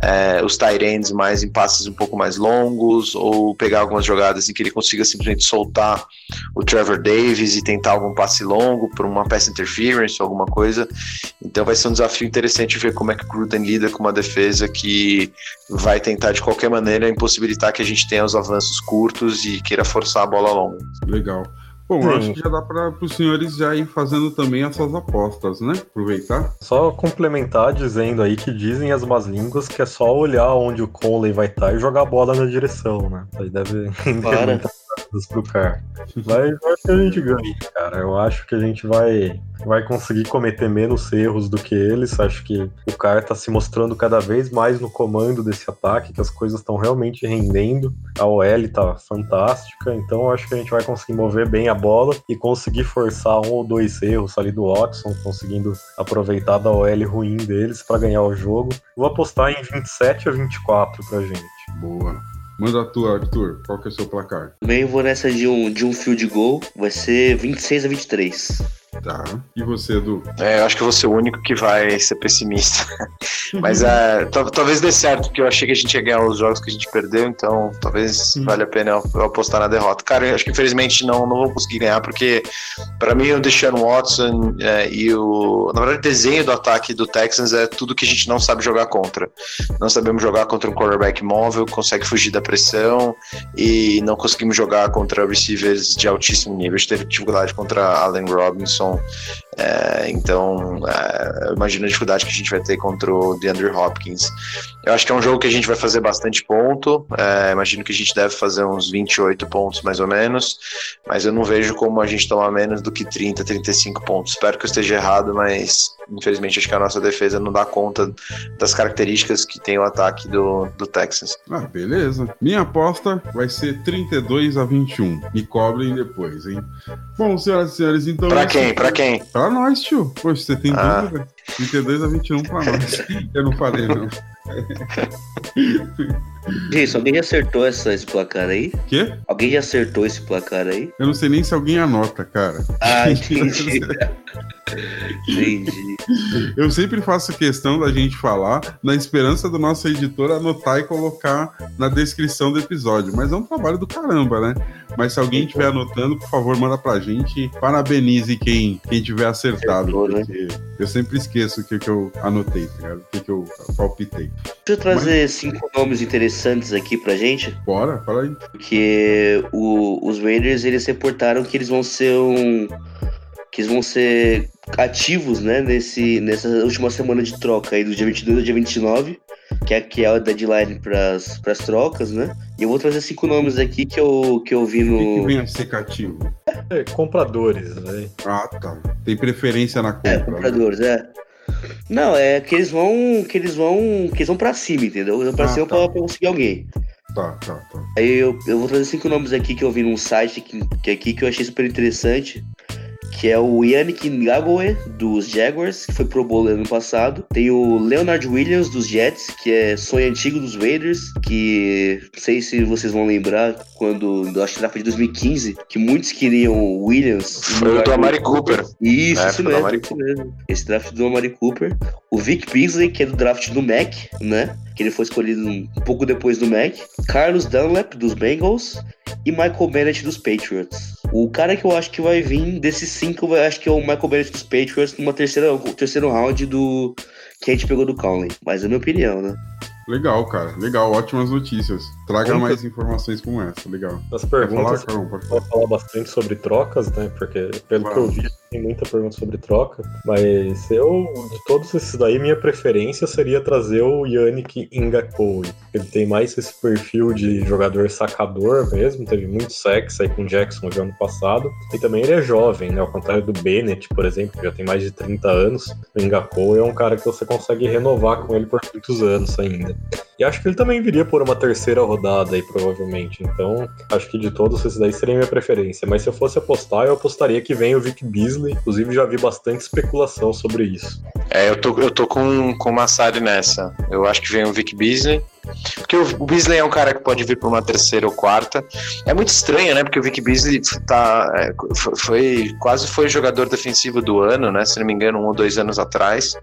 é, os tight ends mais em passes um pouco mais longos, ou pegar algumas jogadas em que ele consiga simplesmente soltar o Trevor Davis e tentar algum passe longo por uma pass interference ou alguma coisa. Então vai ser um desafio interessante ver como é que o Gruden lida com uma defesa que vai tentar de qualquer maneira impossibilitar que a gente tenha os avanços curtos e queira forçar a bola longa. Legal. Bom, eu Sim. acho que já dá para os senhores já ir fazendo também as suas apostas, né? Aproveitar. Só complementar dizendo aí que dizem as más línguas que é só olhar onde o Conley vai estar e jogar a bola na direção, né? Aí deve. [laughs] pro cara. Mas acho que a gente ganha, cara. Eu acho que a gente vai, vai conseguir cometer menos erros do que eles. Acho que o cara tá se mostrando cada vez mais no comando desse ataque, que as coisas estão realmente rendendo. A OL tá fantástica, então acho que a gente vai conseguir mover bem a bola e conseguir forçar um ou dois erros ali do Watson, conseguindo aproveitar da OL ruim deles para ganhar o jogo. Vou apostar em 27 a 24 pra gente. Boa. Manda a tua, Arthur. Qual que é o seu placar? Também vou nessa de um, de um field goal, vai ser 26 a 23. Tá. E você, Edu? É, eu acho que eu vou ser o único que vai ser pessimista. [laughs] Mas é, tal- talvez dê certo, porque eu achei que a gente ia ganhar os jogos que a gente perdeu, então talvez Hum. valha a pena eu apostar na derrota. Cara, eu acho que infelizmente não, não vou conseguir ganhar, porque pra mim o Deshaun Watson é, e o. Na verdade, o desenho do ataque do Texans é tudo que a gente não sabe jogar contra. Não sabemos jogar contra um quarterback móvel, consegue fugir da pressão e não conseguimos jogar contra receivers de altíssimo nível. A gente teve dificuldade contra Allen Robinson. Então, É, então, é, eu imagino a dificuldade que a gente vai ter contra o DeAndre Hopkins. Eu acho que é um jogo que a gente vai fazer bastante ponto. é, imagino que a gente deve fazer uns 28 pontos mais ou menos. Mas eu não vejo como a gente tomar menos do que 30, 35 pontos. Espero que eu esteja errado, mas infelizmente acho que a nossa defesa não dá conta das características que tem o ataque do, do Texans. Ah, beleza. Minha aposta vai ser 32 a 21. Me cobrem depois, hein? Bom, senhoras e senhores, então. Pra quem? Pra quem? Pra nós, tio. Poxa, você tem Ah. dúvida? 32 a 21 pra nós. Eu não falei, não. Gente, alguém já acertou essa, esse placar aí? Quê? Alguém já acertou esse placar aí? Eu não sei nem se alguém anota, cara. Ah, [laughs] entendi. entendi. Eu sempre faço questão da gente falar na esperança do nosso editor anotar e colocar na descrição do episódio. Mas é um trabalho do caramba, né? Mas se alguém estiver anotando, por favor, manda pra gente. Parabenize quem, quem tiver acertado. Acertou, né? Eu sempre esqueço o que, que eu anotei, tá ligado? O que, que eu palpitei. Deixa eu trazer cinco nomes interessantes aqui pra gente. Bora, fala aí. Porque o- os Raiders, eles reportaram que eles vão ser um... Que eles vão ser ativos, né? Nesse, nessa última semana de troca aí, do dia 22 ao dia 29. Que é, que é a deadline pras, pras trocas, né? E eu vou trazer cinco nomes aqui que eu, que eu vi O que, que no... vem a ser cativo? É, compradores, né? Ah, tá. Tem preferência na compra. É, né? compradores, é. Não, é que eles vão. Que eles vão. Que eles vão pra cima, entendeu? Eles vão pra Ah, cima tá. pra, pra conseguir alguém. Tá, tá, tá. Aí eu, eu vou trazer cinco nomes aqui que eu vi num site que, que aqui que eu achei super interessante. Que é o Yannick Ngagoue, dos Jaguars, que foi pro Bowl ano passado. Tem o Leonard Williams, dos Jets, que é sonho antigo dos Raiders. Que não sei se vocês vão lembrar, quando, acho que na de 2015, que muitos queriam o Williams. Foi o do Amari Cooper. Isso, É, isso foi mesmo, Amari isso mesmo. Esse draft do Amari Cooper. O Vic Beasley, que é do draft do Mac, né? Que ele foi escolhido um pouco depois do Mac. Carlos Dunlap, dos Bengals. E Michael Bennett, dos Patriots. O cara que eu acho que vai vir desses cinco, eu acho que é o Michael Bennett dos Patriots numa terceira, terceiro round do que a gente pegou do Conley. Mas é a minha opinião, né? Legal, cara. Legal, ótimas notícias. Traga Muito. mais informações como essa. Legal. As Quer falar, perguntas, Carol? Falar. falar bastante sobre trocas, né? Porque pelo que eu vi, tem muita pergunta sobre troca. Mas eu, de todos esses daí, minha preferência seria trazer o Yannick Ngakoue. Ele tem mais esse perfil de jogador sacador mesmo, teve muito sexo aí com o Jackson no ano passado. E também ele é jovem, né? Ao contrário do Bennett, por exemplo, que já tem mais de 30 anos. O Ngakoue é um cara que você consegue renovar com ele por muitos anos ainda. E acho que ele também viria por uma terceira rodada aí, provavelmente. Então, acho que de todos esses daí seria minha preferência. Mas se eu fosse apostar, eu apostaria que vem o Vic Beasley. Inclusive, já vi bastante especulação sobre isso. É, eu tô, eu tô com, com o Massari nessa. Eu acho que vem o Vic Beasley. Porque o, Beasley é um cara que pode vir para uma terceira ou quarta. É muito estranho, né? Porque o Vic Beasley tá, é, foi, quase foi jogador defensivo do ano, né? Se não me engano, um ou dois anos atrás.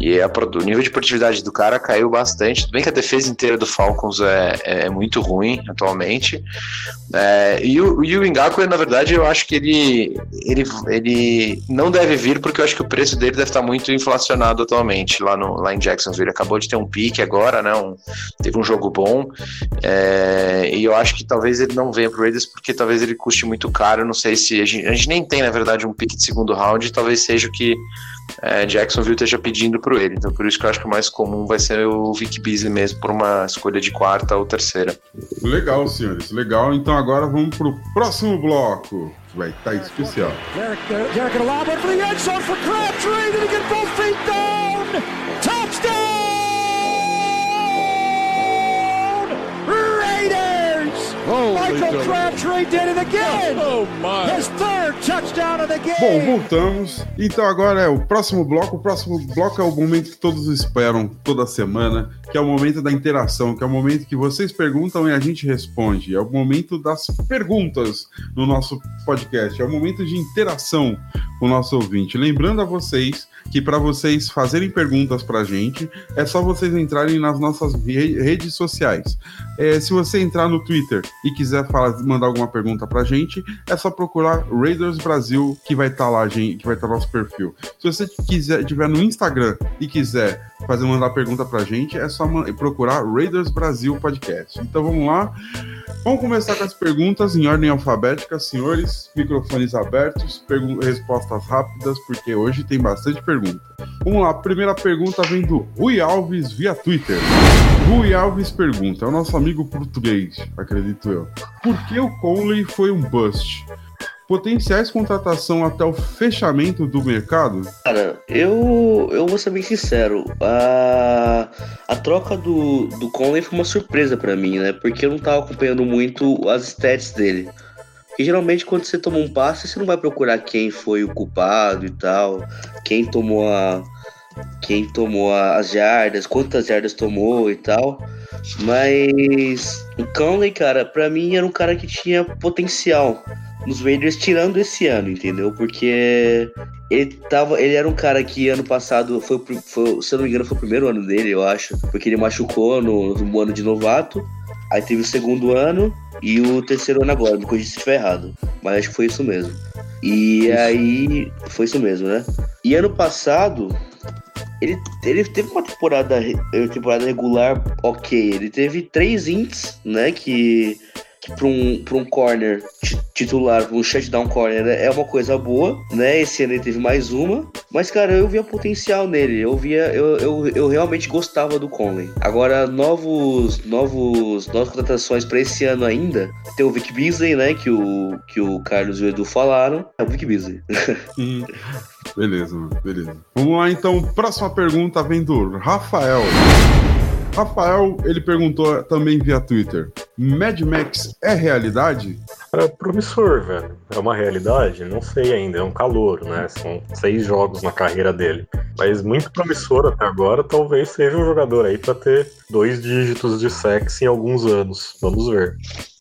E a o nível de produtividade do cara caiu bastante. Tudo bem que a defesa inteira do Falcons é, é muito ruim atualmente. É, e, o, e o Ngakwe, na verdade, eu acho que ele, ele, ele não deve vir porque eu acho que o preço dele deve estar muito inflacionado atualmente lá, no, lá em Jacksonville. Acabou de ter um pique agora, né? Um, teve um jogo bom. é, e eu acho que talvez ele não venha pro Raiders porque talvez ele custe muito caro. Não sei se. A gente, a gente nem tem, na verdade, um pique de segundo round. Talvez seja o que é, Jacksonville esteja pedindo pro ele. Então, por isso que eu acho que o mais comum vai ser o Vic Beasley mesmo, por uma escolha de quarta ou terceira. Legal, senhores. Legal. Então agora vamos pro próximo bloco. Que vai estar especial. Derek, Derek, Derek the end zone for Michael Crabtree did it again! Oh my! His third touchdown of the game! Bom, voltamos. Então agora é o próximo bloco. O próximo bloco é o momento que todos esperam toda semana, que é o momento da interação, que é o momento que vocês perguntam e a gente responde. É o momento das perguntas no nosso podcast. É o momento de interação com o nosso ouvinte. Lembrando a vocês que para vocês fazerem perguntas para a gente, é só vocês entrarem nas nossas re redes sociais. É, se você entrar no Twitter e quiser falar, mandar alguma pergunta para a gente, é só procurar Raiders Brasil, que vai estar tá lá, gente, que vai estar tá nosso perfil. Se você quiser tiver no Instagram e quiser fazer mandar pergunta para a gente, é só procurar Raiders Brasil Podcast. Então vamos lá. Vamos começar com as perguntas em ordem alfabética, senhores. Microfones abertos, respostas rápidas, porque hoje tem bastante pergunta. Vamos lá, primeira pergunta vem do Rui Alves via Twitter. Rui Alves pergunta, é o nosso amigo português, acredito eu. Por que o Conley foi um bust? Potenciais contratação até o fechamento do mercado? Cara, eu, eu vou ser bem sincero. A, a troca do, do Conley foi uma surpresa para mim, né? Porque eu não tava acompanhando muito as stats dele. Porque geralmente quando você toma um passe, você não vai procurar quem foi o culpado e tal, quem tomou a. Quem tomou as jardas, quantas jardas tomou e tal. Mas o Conley, cara, pra mim era um cara que tinha potencial nos Raiders tirando esse ano, entendeu? Porque ele tava, ele era um cara que ano passado foi, foi se eu não me engano, foi o primeiro ano dele, eu acho, porque ele machucou no, no ano de novato. Aí teve o segundo ano e o terceiro ano agora, me corrija se estiver errado. Mas acho que foi isso mesmo. E isso. aí. Foi isso mesmo, né? E ano passado, ele, ele teve uma temporada, temporada regular ok. Ele teve três ints, né? Que para um, pra um corner titular, um shutdown corner, é uma coisa boa, né? Esse ano ele teve mais uma, mas cara, eu via potencial nele, eu via, eu, eu, eu realmente gostava do Conley. Agora, novos, novos, novas contratações para esse ano ainda, tem o Vic Beasley, né? Que o, que o Carlos e o Edu falaram, é o Vic Beasley. [laughs] Hum, beleza, beleza. Vamos lá então, próxima pergunta vem do Rafael. Rafael, ele perguntou também via Twitter: Mad Max é realidade? É promissor, velho. É uma realidade? Não sei ainda. É um calor, né? São seis jogos na carreira dele. Mas muito promissor até agora. Talvez seja um jogador aí para ter dois dígitos de sexo em alguns anos. Vamos ver.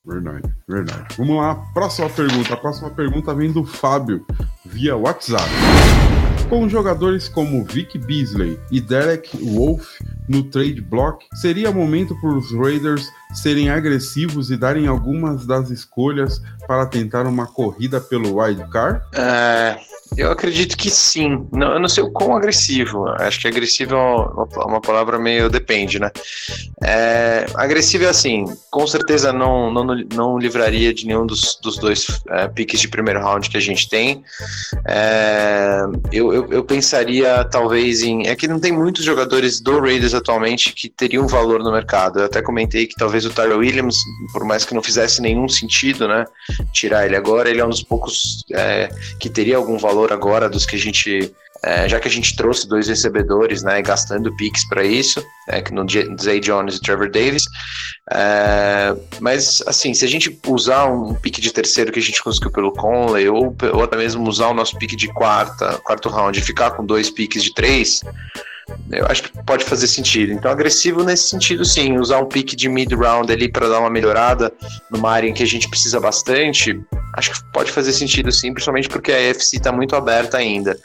Verdade, verdade. Vamos lá, próxima pergunta. A próxima pergunta vem do Fábio, via WhatsApp. Com jogadores como Vic Beasley e Derek Wolf no trade block, seria momento para os Raiders serem agressivos e darem algumas das escolhas para tentar uma corrida pelo wild card? É, eu acredito que sim. Não, eu não sei o quão agressivo. Acho que agressivo é uma, uma palavra meio depende, né? É, agressivo é assim, com certeza não, não, não livraria de nenhum dos, dos dois é, piques de primeiro round que a gente tem. É, eu, eu, eu, pensaria talvez em. É que não tem muitos jogadores do Raiders atualmente que teriam valor no mercado. Eu até comentei que talvez o Tyler Williams, por mais que não fizesse nenhum sentido, né? Tirar ele agora, ele é um dos poucos é, que teria algum valor valor agora dos que a gente é, já que a gente trouxe dois recebedores, né, gastando picks para isso, é, que no Zay Jones e Trevor Davis. É, mas, assim, se a gente usar um pick de terceiro que a gente conseguiu pelo Conley, ou, ou até mesmo usar o nosso pick de quarta, quarto round e ficar com dois picks de três, eu acho que pode fazer sentido. Então, agressivo nesse sentido, sim. Usar um pick de mid-round ali para dar uma melhorada numa área em que a gente precisa bastante, acho que pode fazer sentido, sim, principalmente porque a AFC está muito aberta ainda.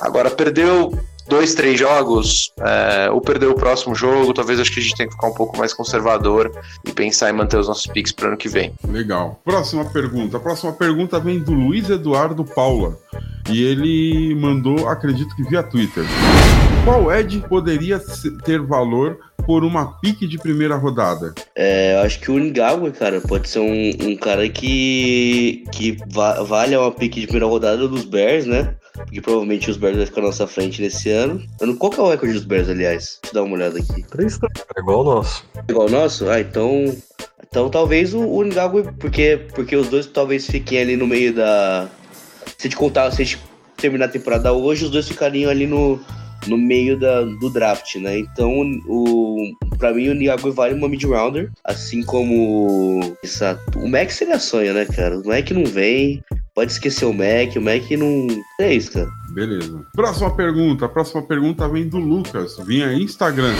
Agora, perdeu dois, três jogos, é, ou perdeu o próximo jogo, talvez acho que a gente tenha que ficar um pouco mais conservador e pensar em manter os nossos picks para ano que vem. Legal. Próxima pergunta. A próxima pergunta vem do Luiz Eduardo Paula. E ele mandou, acredito que via Twitter. Qual Ed poderia ter valor por uma pique de primeira rodada? É, eu acho que o Ngawa, cara, pode ser um, um cara que, que va vale uma pique de primeira rodada dos Bears, né? Porque provavelmente os Bears vão ficar na nossa frente nesse ano. Qual que é o recorde dos Bears, aliás? Deixa eu dar uma olhada aqui. Três, é igual o nosso. Igual o nosso? Ah, então. Então talvez o, o Ngawa, porque, porque os dois talvez fiquem ali no meio da. Se a gente contar, se a gente terminar a temporada hoje, os dois ficariam ali no, no meio da, do draft, né? Então, o, pra mim, o Niagara vale uma mid-rounder, assim como essa, o Mac seria sonho, né, cara? O Mac não vem, pode esquecer o Mac, o Mac não. É isso, cara. Beleza. Próxima pergunta. A próxima pergunta vem do Lucas, vinha Instagram.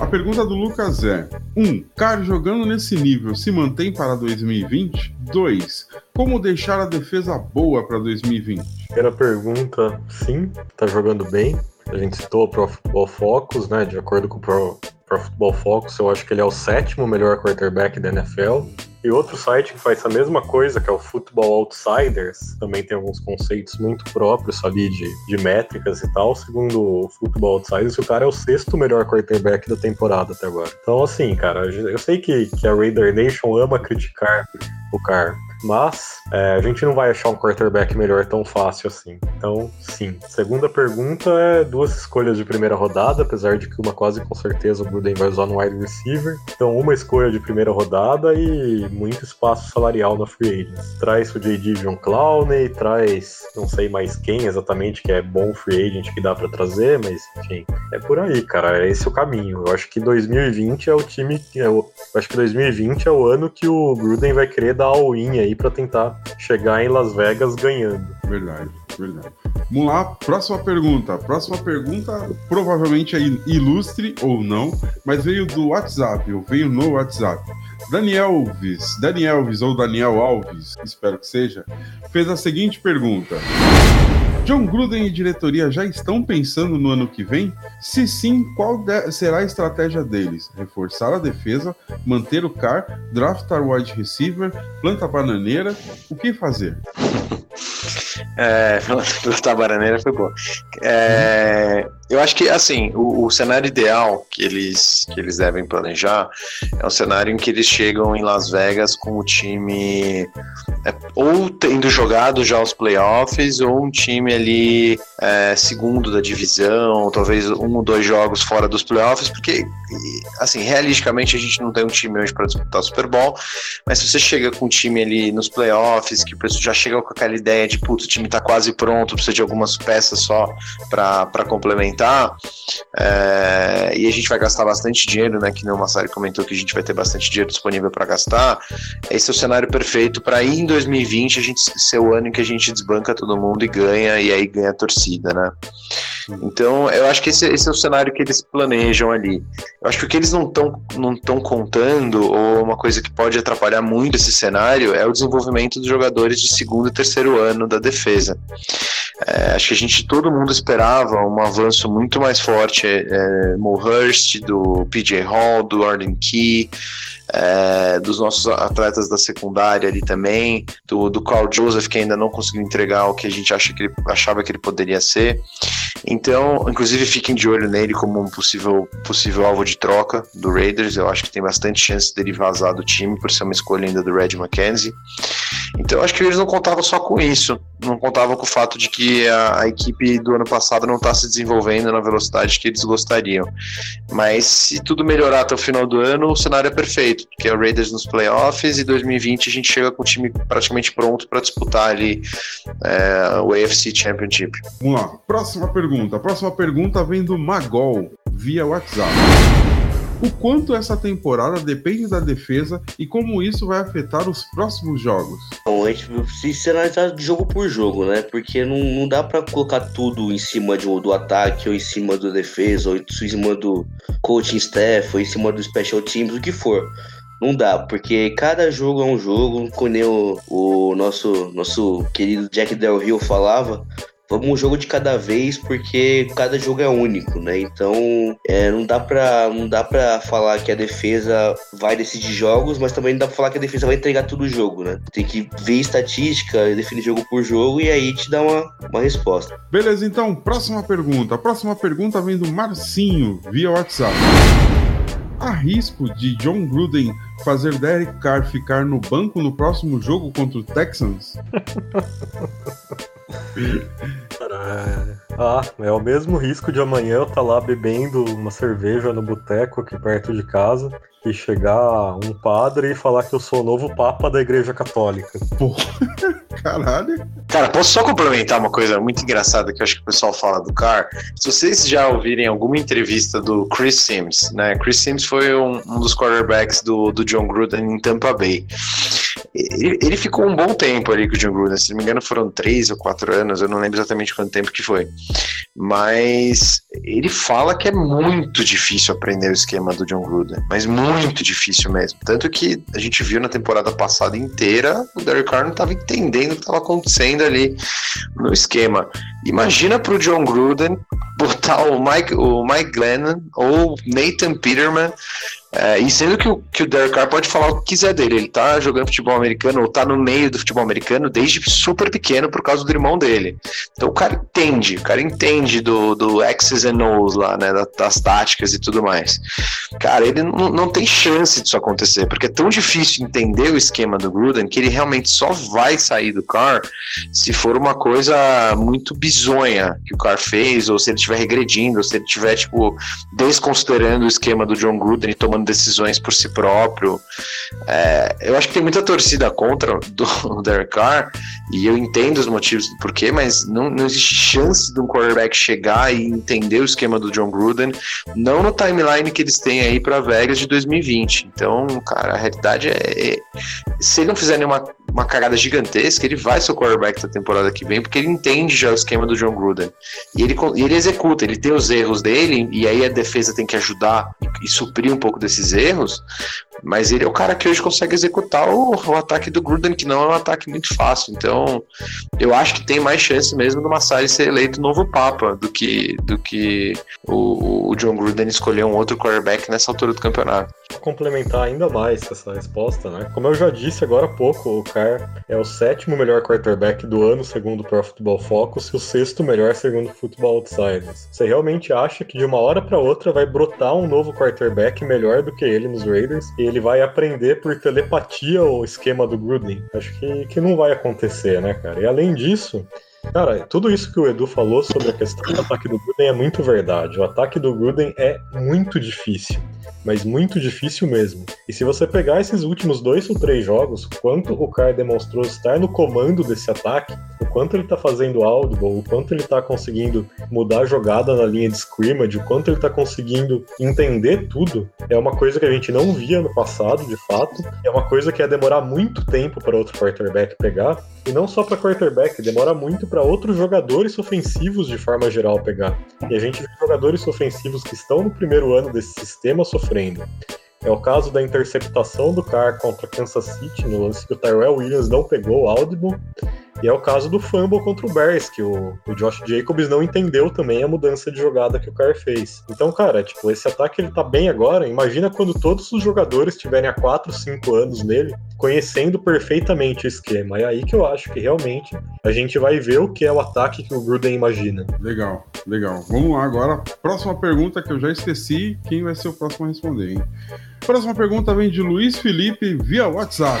A pergunta do Lucas é: 1. Um, Carr jogando nesse nível se mantém para 2020? 2. Como deixar a defesa boa para 2020? Primeira pergunta, sim, tá jogando bem. A gente citou o Pro Football Focus, né? De acordo com o Pro, Pro Football Focus, eu acho que ele é o sétimo melhor quarterback da NFL. E outro site que faz essa mesma coisa, que é o Football Outsiders, também tem alguns conceitos muito próprios ali de, de métricas e tal. Segundo o Football Outsiders, o cara é o sexto melhor quarterback da temporada até agora. Então, assim, cara, eu sei que, que a Raider Nation ama criticar o Carr, mas é, a gente não vai achar um quarterback melhor tão fácil assim. Então, sim. Segunda pergunta é duas escolhas de primeira rodada, apesar de que uma quase com certeza o Gruden vai usar no wide receiver. Então, uma escolha de primeira rodada e muito espaço salarial na free agents. Traz o JD John Clowney, traz não sei mais quem exatamente que é bom free agent que dá para trazer, mas enfim, é por aí, cara. É esse o caminho. Eu acho que 2020 é o time que eu, eu acho que 2020 é o ano que o Gruden vai querer dar all-in aí para tentar chegar em Las Vegas ganhando. Verdade, verdade. Vamos lá, próxima pergunta. Próxima pergunta provavelmente é ilustre ou não, mas veio do WhatsApp, ou veio no WhatsApp. Daniel Alves, Daniel Alves ou Daniel Alves, espero que seja, fez a seguinte pergunta. John Gruden e diretoria já estão pensando no ano que vem? Se sim, qual será a estratégia deles? Reforçar a defesa, manter o car, draftar wide receiver, planta bananeira? O que fazer? É, [laughs] plantar bananeira foi bom. É, eu acho que, assim, o, o, cenário ideal que eles, que eles devem planejar é um cenário em que eles chegam em Las Vegas com o time é, ou tendo jogado já os playoffs, ou um time ali é, segundo da divisão, talvez um ou dois jogos fora dos playoffs, porque, assim, realisticamente a gente não tem um time hoje para disputar o Super Bowl, mas se você chega com um time ali nos playoffs, que o pessoal já chega com aquela ideia de, putz, o time está quase pronto, precisa de algumas peças só para complementar é, e a gente vai gastar bastante dinheiro, né? Que o Massari comentou que a gente vai ter bastante dinheiro disponível para gastar. Esse é o cenário perfeito para ir em 2020 a gente ser o ano em que a gente desbanca todo mundo e ganha, e aí ganha a torcida, né? Então, eu acho que esse, esse, é o cenário que eles planejam ali. Eu acho que o que eles não estão não tão contando, ou uma coisa que pode atrapalhar muito esse cenário, é o desenvolvimento dos jogadores de segundo e terceiro ano da defesa. É, acho que a gente, todo mundo esperava um avanço muito mais forte. É Mo Hurst, do PJ Hall, do Arden Key, é, dos nossos atletas da secundária ali também, do, do Carl Joseph, que ainda não conseguiu entregar o que a gente acha que ele, achava que ele poderia ser. Então, inclusive, fiquem de olho nele como um possível, possível alvo de troca do Raiders. Eu acho que tem bastante chance dele vazar do time, por ser uma escolha ainda do Red McKenzie. Então, acho que eles não contavam só com isso, não contavam com o fato de que a, a equipe do ano passado não está se desenvolvendo na velocidade que eles gostariam. Mas se tudo melhorar até o final do ano, o cenário é perfeito, porque é o Raiders nos playoffs e 2020 a gente chega com o time praticamente pronto para disputar ali é, o AFC Championship. Vamos lá, próxima pergunta. A próxima pergunta vem do Magol via WhatsApp o quanto essa temporada depende da defesa e como isso vai afetar os próximos jogos. Bom, a gente precisa analisar jogo por jogo, né? Porque não, não dá para colocar tudo em cima de, do ataque, ou em cima da defesa, ou em cima do coaching staff, ou em cima do special teams, o que for. Não dá, porque cada jogo é um jogo, como o, o nosso, nosso querido Jack Del Rio falava, vamos um jogo de cada vez, porque cada jogo é único, né? Então, é, não dá para não dá para falar que a defesa vai decidir jogos, mas também não dá para falar que a defesa vai entregar todo o jogo, né? Tem que ver estatística, definir jogo por jogo e aí te dá uma, uma resposta. Beleza, então, próxima pergunta. A próxima pergunta vem do Marcinho via WhatsApp. Há risco de John Gruden fazer Derek Carr ficar no banco no próximo jogo contra o Texans? [laughs] Ah, é o mesmo risco de amanhã eu estar tá lá bebendo uma cerveja no boteco aqui perto de casa e chegar um padre e falar que eu sou o novo papa da igreja católica. Pô, [laughs] caralho. Cara, posso só complementar uma coisa muito engraçada que eu acho que o pessoal fala do Car? Se vocês já ouvirem alguma entrevista do Chris Sims, né? Chris Sims foi um, um dos quarterbacks do, do John Gruden em Tampa Bay. Ele, ficou um bom tempo ali com o John Gruden, se não me engano foram três ou quatro anos, eu não lembro exatamente quanto tempo que foi. Mas ele fala que é muito difícil aprender o esquema do John Gruden, mas muito difícil mesmo. Tanto que a gente viu na temporada passada inteira, o Derek Carr não estava entendendo o que estava acontecendo ali no esquema. Imagina para o John Gruden botar o Mike, o Mike Glennon ou Nathan Peterman é, e sendo que o, que o Derek Carr pode falar o que quiser dele, ele tá jogando futebol americano ou tá no meio do futebol americano desde super pequeno por causa do irmão dele. Então o cara entende, o cara entende do, do X's and O's lá, né, das táticas e tudo mais. Cara, ele não, não tem chance disso acontecer, porque é tão difícil entender o esquema do Gruden que ele realmente só vai sair do Carr se for uma coisa muito bizonha que o Carr fez, ou se ele estiver regredindo, ou se ele estiver, tipo, desconsiderando o esquema do John Gruden e tomando tomando decisões por si próprio. É, eu acho que tem muita torcida contra do [laughs] Derek Carr, e eu entendo os motivos do porquê, mas não, não existe chance de um quarterback chegar e entender o esquema do John Gruden, não no timeline que eles têm aí para Vegas de 2020. Então, cara, a realidade é, é se ele não fizer nenhuma uma cagada gigantesca, ele vai ser o quarterback da temporada que vem, porque ele entende já o esquema do John Gruden. E ele, e ele executa, ele tem os erros dele, e aí a defesa tem que ajudar e, e suprir um pouco desses erros, mas ele é o cara que hoje consegue executar o, o, ataque do Gruden, que não é um ataque muito fácil. Então, eu acho que tem mais chance mesmo do Massari ser eleito novo Papa do que, do que o, o John Gruden escolher um outro quarterback nessa altura do campeonato. Complementar ainda mais essa resposta, né? Como eu já disse agora há pouco, o Carr é o sétimo melhor quarterback do ano, segundo o Pro Football Focus, e o sexto melhor, segundo o Football Outsiders. Você realmente acha que de uma hora para outra vai brotar um novo quarterback melhor do que ele nos Raiders? E ele vai aprender por telepatia o esquema do Gruden. Acho que, que não vai acontecer, né, cara? E além disso, Cara, tudo isso que o Edu falou sobre a questão do ataque do Gruden é muito verdade. O ataque do Gruden é muito difícil mas muito difícil mesmo. E se você pegar esses últimos dois ou três jogos, quanto o Carr demonstrou estar no comando desse ataque, o quanto ele está fazendo audible, o quanto ele está conseguindo mudar a jogada na linha de scrimmage, o quanto ele está conseguindo entender tudo, é uma coisa que a gente não via no passado, de fato. É uma coisa que ia demorar muito tempo para outro quarterback pegar. E não só para quarterback, demora muito para outros jogadores ofensivos de forma geral pegar. E a gente vê jogadores ofensivos que estão no primeiro ano desse sistema sofrendo. É o caso da interceptação do Carr contra Kansas City, no lance que o Tyrell Williams não pegou o Audible. E é o caso do fumble contra o Bears, que o, o Josh Jacobs não entendeu também a mudança de jogada que o Carr fez. Então, cara, tipo, esse ataque ele tá bem agora. Imagina quando todos os jogadores estiverem há 4, 5 anos nele, conhecendo perfeitamente o esquema. É aí que eu acho que realmente a gente vai ver o que é o ataque que o Gruden imagina. Legal, legal. Vamos lá agora. Próxima pergunta que eu já esqueci. Quem vai ser o próximo a responder, hein? Próxima pergunta vem de Luiz Felipe via WhatsApp.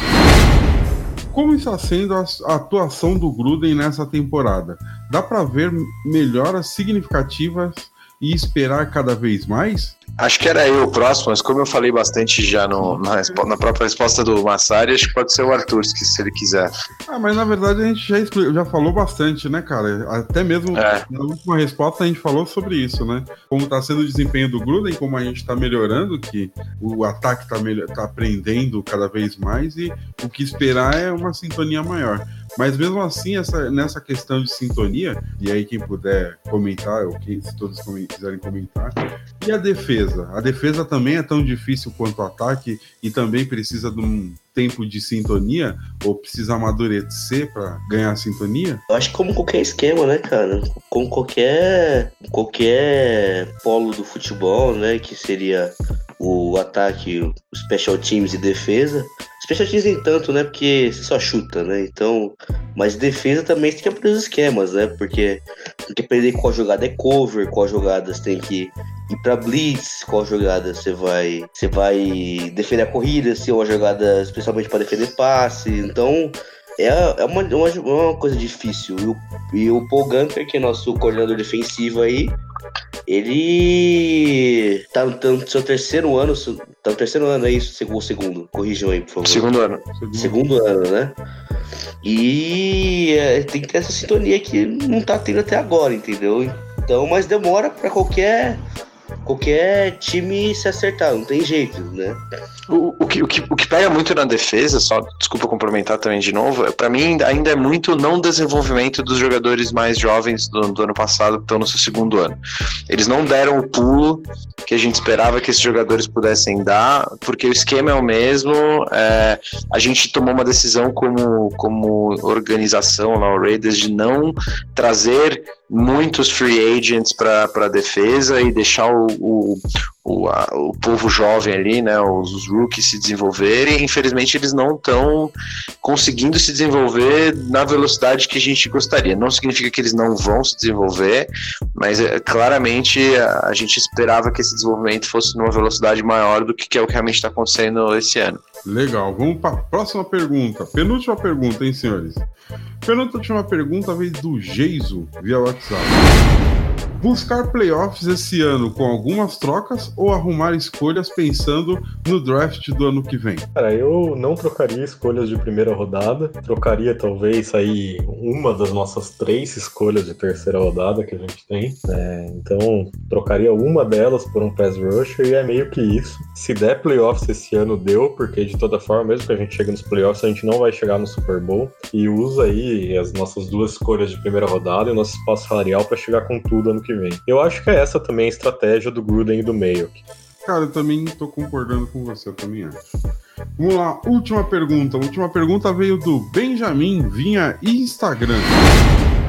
Como está sendo a atuação do Gruden nessa temporada? Dá para ver melhoras significativas e esperar cada vez mais? Acho que era eu o próximo, mas como eu falei bastante já no, na, na, própria resposta do Massari, acho que pode ser o Arthur, se ele quiser. Ah, mas na verdade a gente já, já falou bastante, né, cara? Até mesmo é. na última resposta a gente falou sobre isso, né? Como está sendo o desempenho do Gruden, como a gente está melhorando, que o ataque está tá aprendendo cada vez mais e o que esperar é uma sintonia maior. Mas mesmo assim, essa, nessa questão de sintonia, e aí quem puder comentar, ou quem, se todos quiserem comentar, e a defesa? A defesa também é tão difícil quanto o ataque e também precisa de um tempo de sintonia ou precisa amadurecer para ganhar sintonia? Eu acho que como qualquer esquema, né, cara? Como qualquer qualquer polo do futebol, né, que seria o ataque, o special teams e defesa. Special teams nem tanto, né? Porque você só chuta, né? Então, mas defesa também tem que aprender os esquemas, né? Porque tem que aprender qual jogada é cover, qual jogada você tem que ir para blitz, qual jogada você vai, você vai defender a corrida, se é uma jogada especialmente para defender passe. Então, é, é uma, uma, uma coisa difícil. E o, e o Paul Gunter, que é nosso coordenador defensivo aí, ele tá, tá no seu terceiro ano. Tá no terceiro ano, é isso? Segundo, segundo. Corrijam aí, por favor. Segundo ano. Segundo ano, né? E é, tem que ter essa sintonia que não tá tendo até agora, entendeu? Então, mas demora para qualquer qualquer time se acertar, não tem jeito, né? O, o, que, o, que, o que pega muito na defesa, só desculpa complementar também de novo, para mim ainda é muito não desenvolvimento dos jogadores mais jovens do, do ano passado que estão no seu segundo ano. Eles não deram o pulo que a gente esperava que esses jogadores pudessem dar, porque o esquema é o mesmo. É, a gente tomou uma decisão como, como organização lá, o Raiders, de não trazer muitos free agents para defesa e deixar o, o, o, a, o povo jovem ali, né, os, os rookies se desenvolverem. Infelizmente, eles não estão conseguindo se desenvolver na velocidade que a gente gostaria. Não significa que eles não vão se desenvolver, mas é, claramente a, a, gente esperava que esse desenvolvimento fosse numa velocidade maior do que, que é o que realmente está acontecendo esse ano. Legal, vamos para a próxima pergunta. Penúltima pergunta, hein, senhores? Penúltima pergunta veio do Geiso via WhatsApp buscar playoffs esse ano com algumas trocas ou arrumar escolhas pensando no draft do ano que vem? Cara, eu não trocaria escolhas de primeira rodada. Trocaria talvez aí uma das nossas três escolhas de terceira rodada que a gente tem. É, então, trocaria uma delas por um pass rusher e é meio que isso. Se der playoffs esse ano, deu, porque de toda forma, mesmo que a gente chegue nos playoffs, a gente não vai chegar no Super Bowl. E usa aí as nossas duas escolhas de primeira rodada e o nosso espaço salarial para chegar com tudo ano que que vem. Eu acho que é essa também a estratégia do Gruden e do Mayo. Cara, eu também tô concordando com você, eu também acho. Vamos lá, última pergunta. A última pergunta veio do Benjamin Vinha Instagram.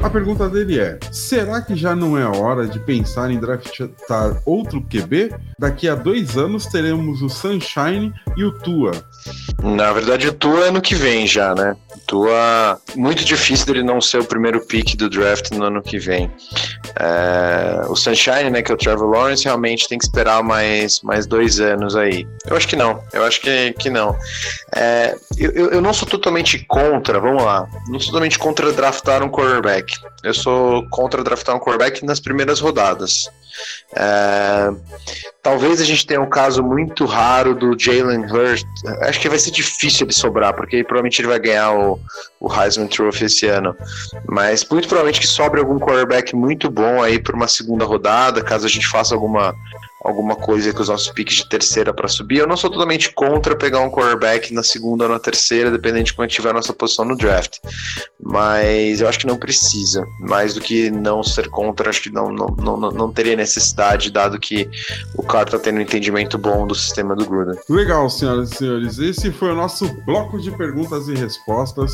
A pergunta dele é: será que já não é hora de pensar em draftar outro QB? Daqui a dois anos teremos o Sunshine e o Tua. Na verdade, o Tua é ano que vem já, né? Tua. Muito difícil dele não ser o primeiro pick do draft no ano que vem. É... O Sunshine, né, que é o Trevor Lawrence, realmente tem que esperar mais, mais dois anos aí. Eu acho que não. Eu acho que, que não. É... Eu, eu não sou totalmente contra, vamos lá. Não sou totalmente contra draftar um quarterback. Eu sou contra draftar um quarterback nas primeiras rodadas. É, talvez a gente tenha um caso muito raro do Jalen Hurst. Acho que vai ser difícil ele sobrar, porque provavelmente ele vai ganhar o, o Heisman Trophy esse ano. Mas muito provavelmente que sobre algum quarterback muito bom aí para uma segunda rodada, caso a gente faça alguma alguma coisa com os nossos piques de terceira para subir. Eu não sou totalmente contra pegar um quarterback na segunda ou na terceira, dependendo de como tiver a nossa posição no draft. Mas eu acho que não precisa. Mais do que não ser contra, acho que não, não, não, não teria necessidade, dado que o cara está tendo um entendimento bom do sistema do Gruden. Legal, senhoras e senhores. Esse foi o nosso bloco de perguntas e respostas.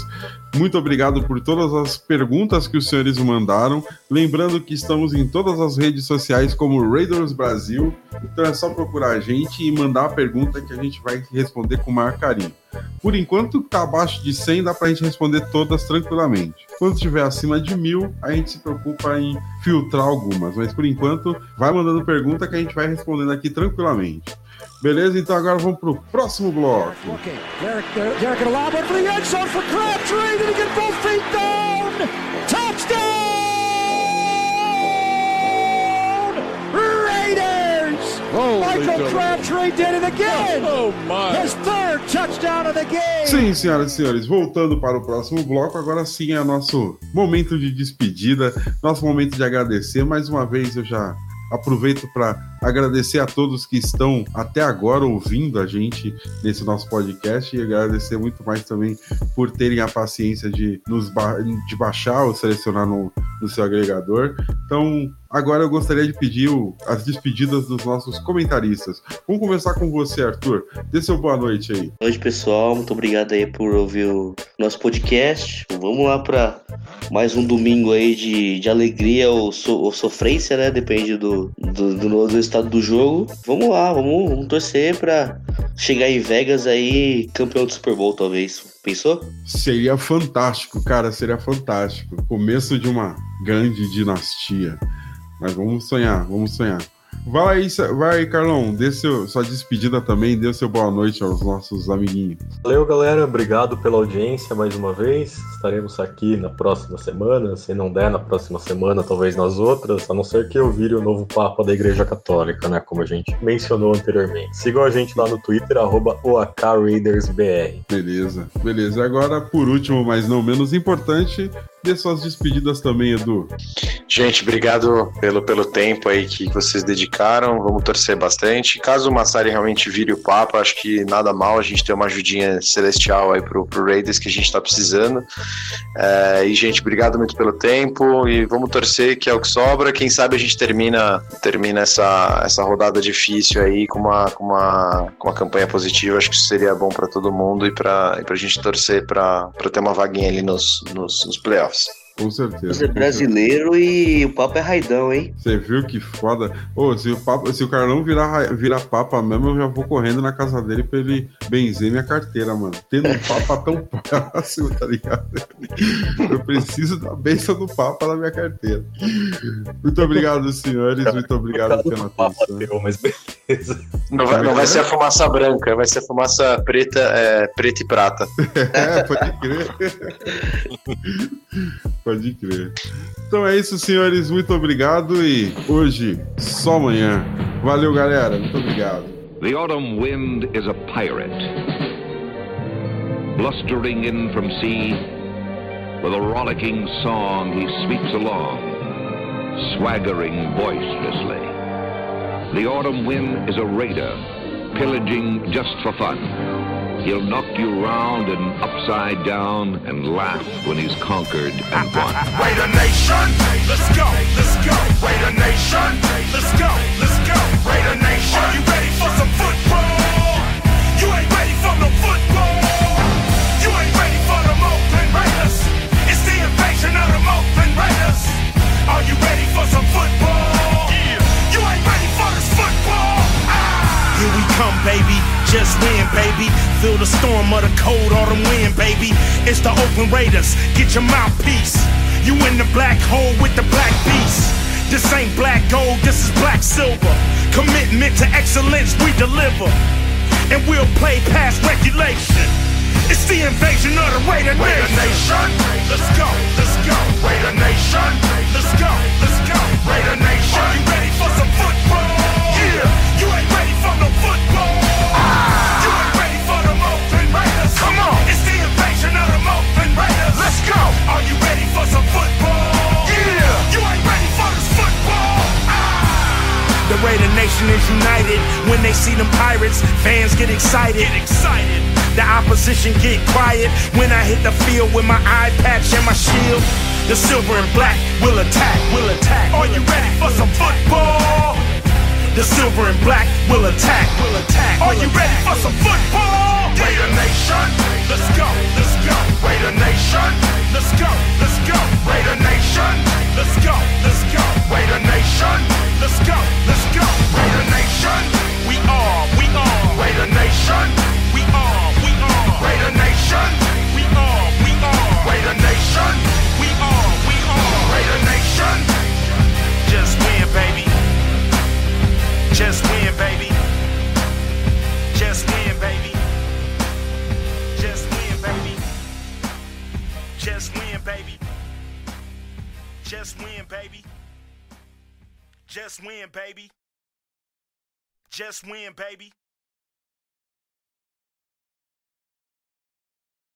Muito obrigado por todas as perguntas que os senhores mandaram. Lembrando que estamos em todas as redes sociais como Raiders Brasil. Então é só procurar a gente e mandar a pergunta que a gente vai responder com o maior carinho. Por enquanto, tá abaixo de 100, dá pra gente responder todas tranquilamente. Quando estiver acima de mil, a gente se preocupa em filtrar algumas. Mas por enquanto, vai mandando pergunta que a gente vai respondendo aqui tranquilamente. Beleza? Então agora vamos pro próximo bloco. Okay. Derek, Derek, Derek Michael Crabtree did it again. Oh my. His third touchdown of the game. Sim, senhoras e senhores, voltando para o próximo bloco, agora sim é nosso momento de despedida, nosso momento de agradecer. Mais uma vez eu já aproveito para agradecer a todos que estão até agora ouvindo a gente nesse nosso podcast e agradecer muito mais também por terem a paciência de nos ba de baixar ou selecionar no, no seu agregador. Então, agora eu gostaria de pedir as despedidas dos nossos comentaristas. Vamos começar com você, Arthur. Dê seu boa noite aí. Boa noite, pessoal. Muito obrigado aí por ouvir o nosso podcast. Vamos lá para mais um domingo aí de, de alegria ou, so, ou sofrência, né? Depende do, do, do resultado do jogo. Vamos lá, vamos, vamos torcer para chegar em Vegas aí campeão do Super Bowl, talvez. Pensou? Seria fantástico, cara, seria fantástico. Começo de uma grande dinastia. Mas vamos sonhar, vamos sonhar. Vai aí, vai aí, Carlão, dê seu, sua despedida também, dê seu boa noite aos nossos amiguinhos. Valeu, galera, obrigado pela audiência mais uma vez. Estaremos aqui na próxima semana, se não der na próxima semana, talvez nas outras, a não ser que eu vire o novo Papa da Igreja Católica, né, como a gente mencionou anteriormente. Sigam a gente lá no Twitter, arroba OAKRaidersBR. Beleza, beleza. Agora, por último, mas não menos importante, Dê suas despedidas também, Edu. Gente, obrigado pelo, pelo tempo aí que vocês dedicaram. Vamos torcer bastante. Caso o Massari realmente vire o Papa, acho que nada mal a gente ter uma ajudinha celestial aí pro, pro Raiders que a gente tá precisando. É, e, gente, obrigado muito pelo tempo e vamos torcer que é o que sobra. Quem sabe a gente termina, termina essa, essa rodada difícil aí com uma, com uma, com uma campanha positiva. Acho que isso seria bom para todo mundo e para a gente torcer para ter uma vaguinha ali nos, nos, nos playoffs. playoffs. Com certeza. Você é brasileiro e o papo é raidão, hein? Você viu que foda? Ô, se o, papa, se o Carlão virar, virar papa mesmo, eu já vou correndo na casa dele pra ele benzer minha carteira, mano. Tendo um papa tão [laughs] próximo, tá ligado? [laughs] Eu preciso da benção do papa na minha carteira. Muito obrigado, senhores. Muito obrigado pela atenção. Deu, mas beleza. Não vai, não vai ser a fumaça branca, vai ser a fumaça preta, é, preta e prata. [laughs] É, pode crer. Pode crer. Então é isso, senhores. Muito obrigado e hoje, só amanhã. Valeu, galera. Muito obrigado. The autumn wind is a pirate, blustering in from sea. With a rollicking song, he sweeps along, swaggering boisterously. The autumn wind is a raider, pillaging just for fun. He'll knock you round and upside down and laugh when he's conquered and won. [laughs] Raider Nation, let's go, let's go. Raider Nation, let's go, let's go. Raider Nation, are you ready for some football? Just win, baby. Feel the storm of the cold autumn wind, baby. It's the Oakland Raiders. Get your mouthpiece. You in the black hole with the black beast. This ain't black gold, this is black silver. Commitment to excellence, we deliver. And we'll play past regulation. It's the invasion of the Raider, Nation. Raider Nation. Let's go, let's go. Raider Nation. Let's go, let's go. Raider Nation. Are you ready for some football? The Raider Nation is united when they see them pirates. Fans get excited. Get excited. The opposition get quiet when I hit the field with my eye patch and my shield. The silver and black will attack. Will attack. Are you ready for some football? The silver and black will attack. Will attack. Are you ready for some football? Raider Nation, let's go, let's go. Raider Nation, let's go, let's go. Raider Nation, let's go, let's go. Raider Nation, let's go, let's go. Raider Nation, we are, we are. Raider Nation, we are, we are. Raider Nation, we are, we are. Raider Nation, we are, we are. Raider Nation, just win, baby. Just win, baby. Just win, Just win, baby. Just win, baby. Just win, baby. Just win, baby.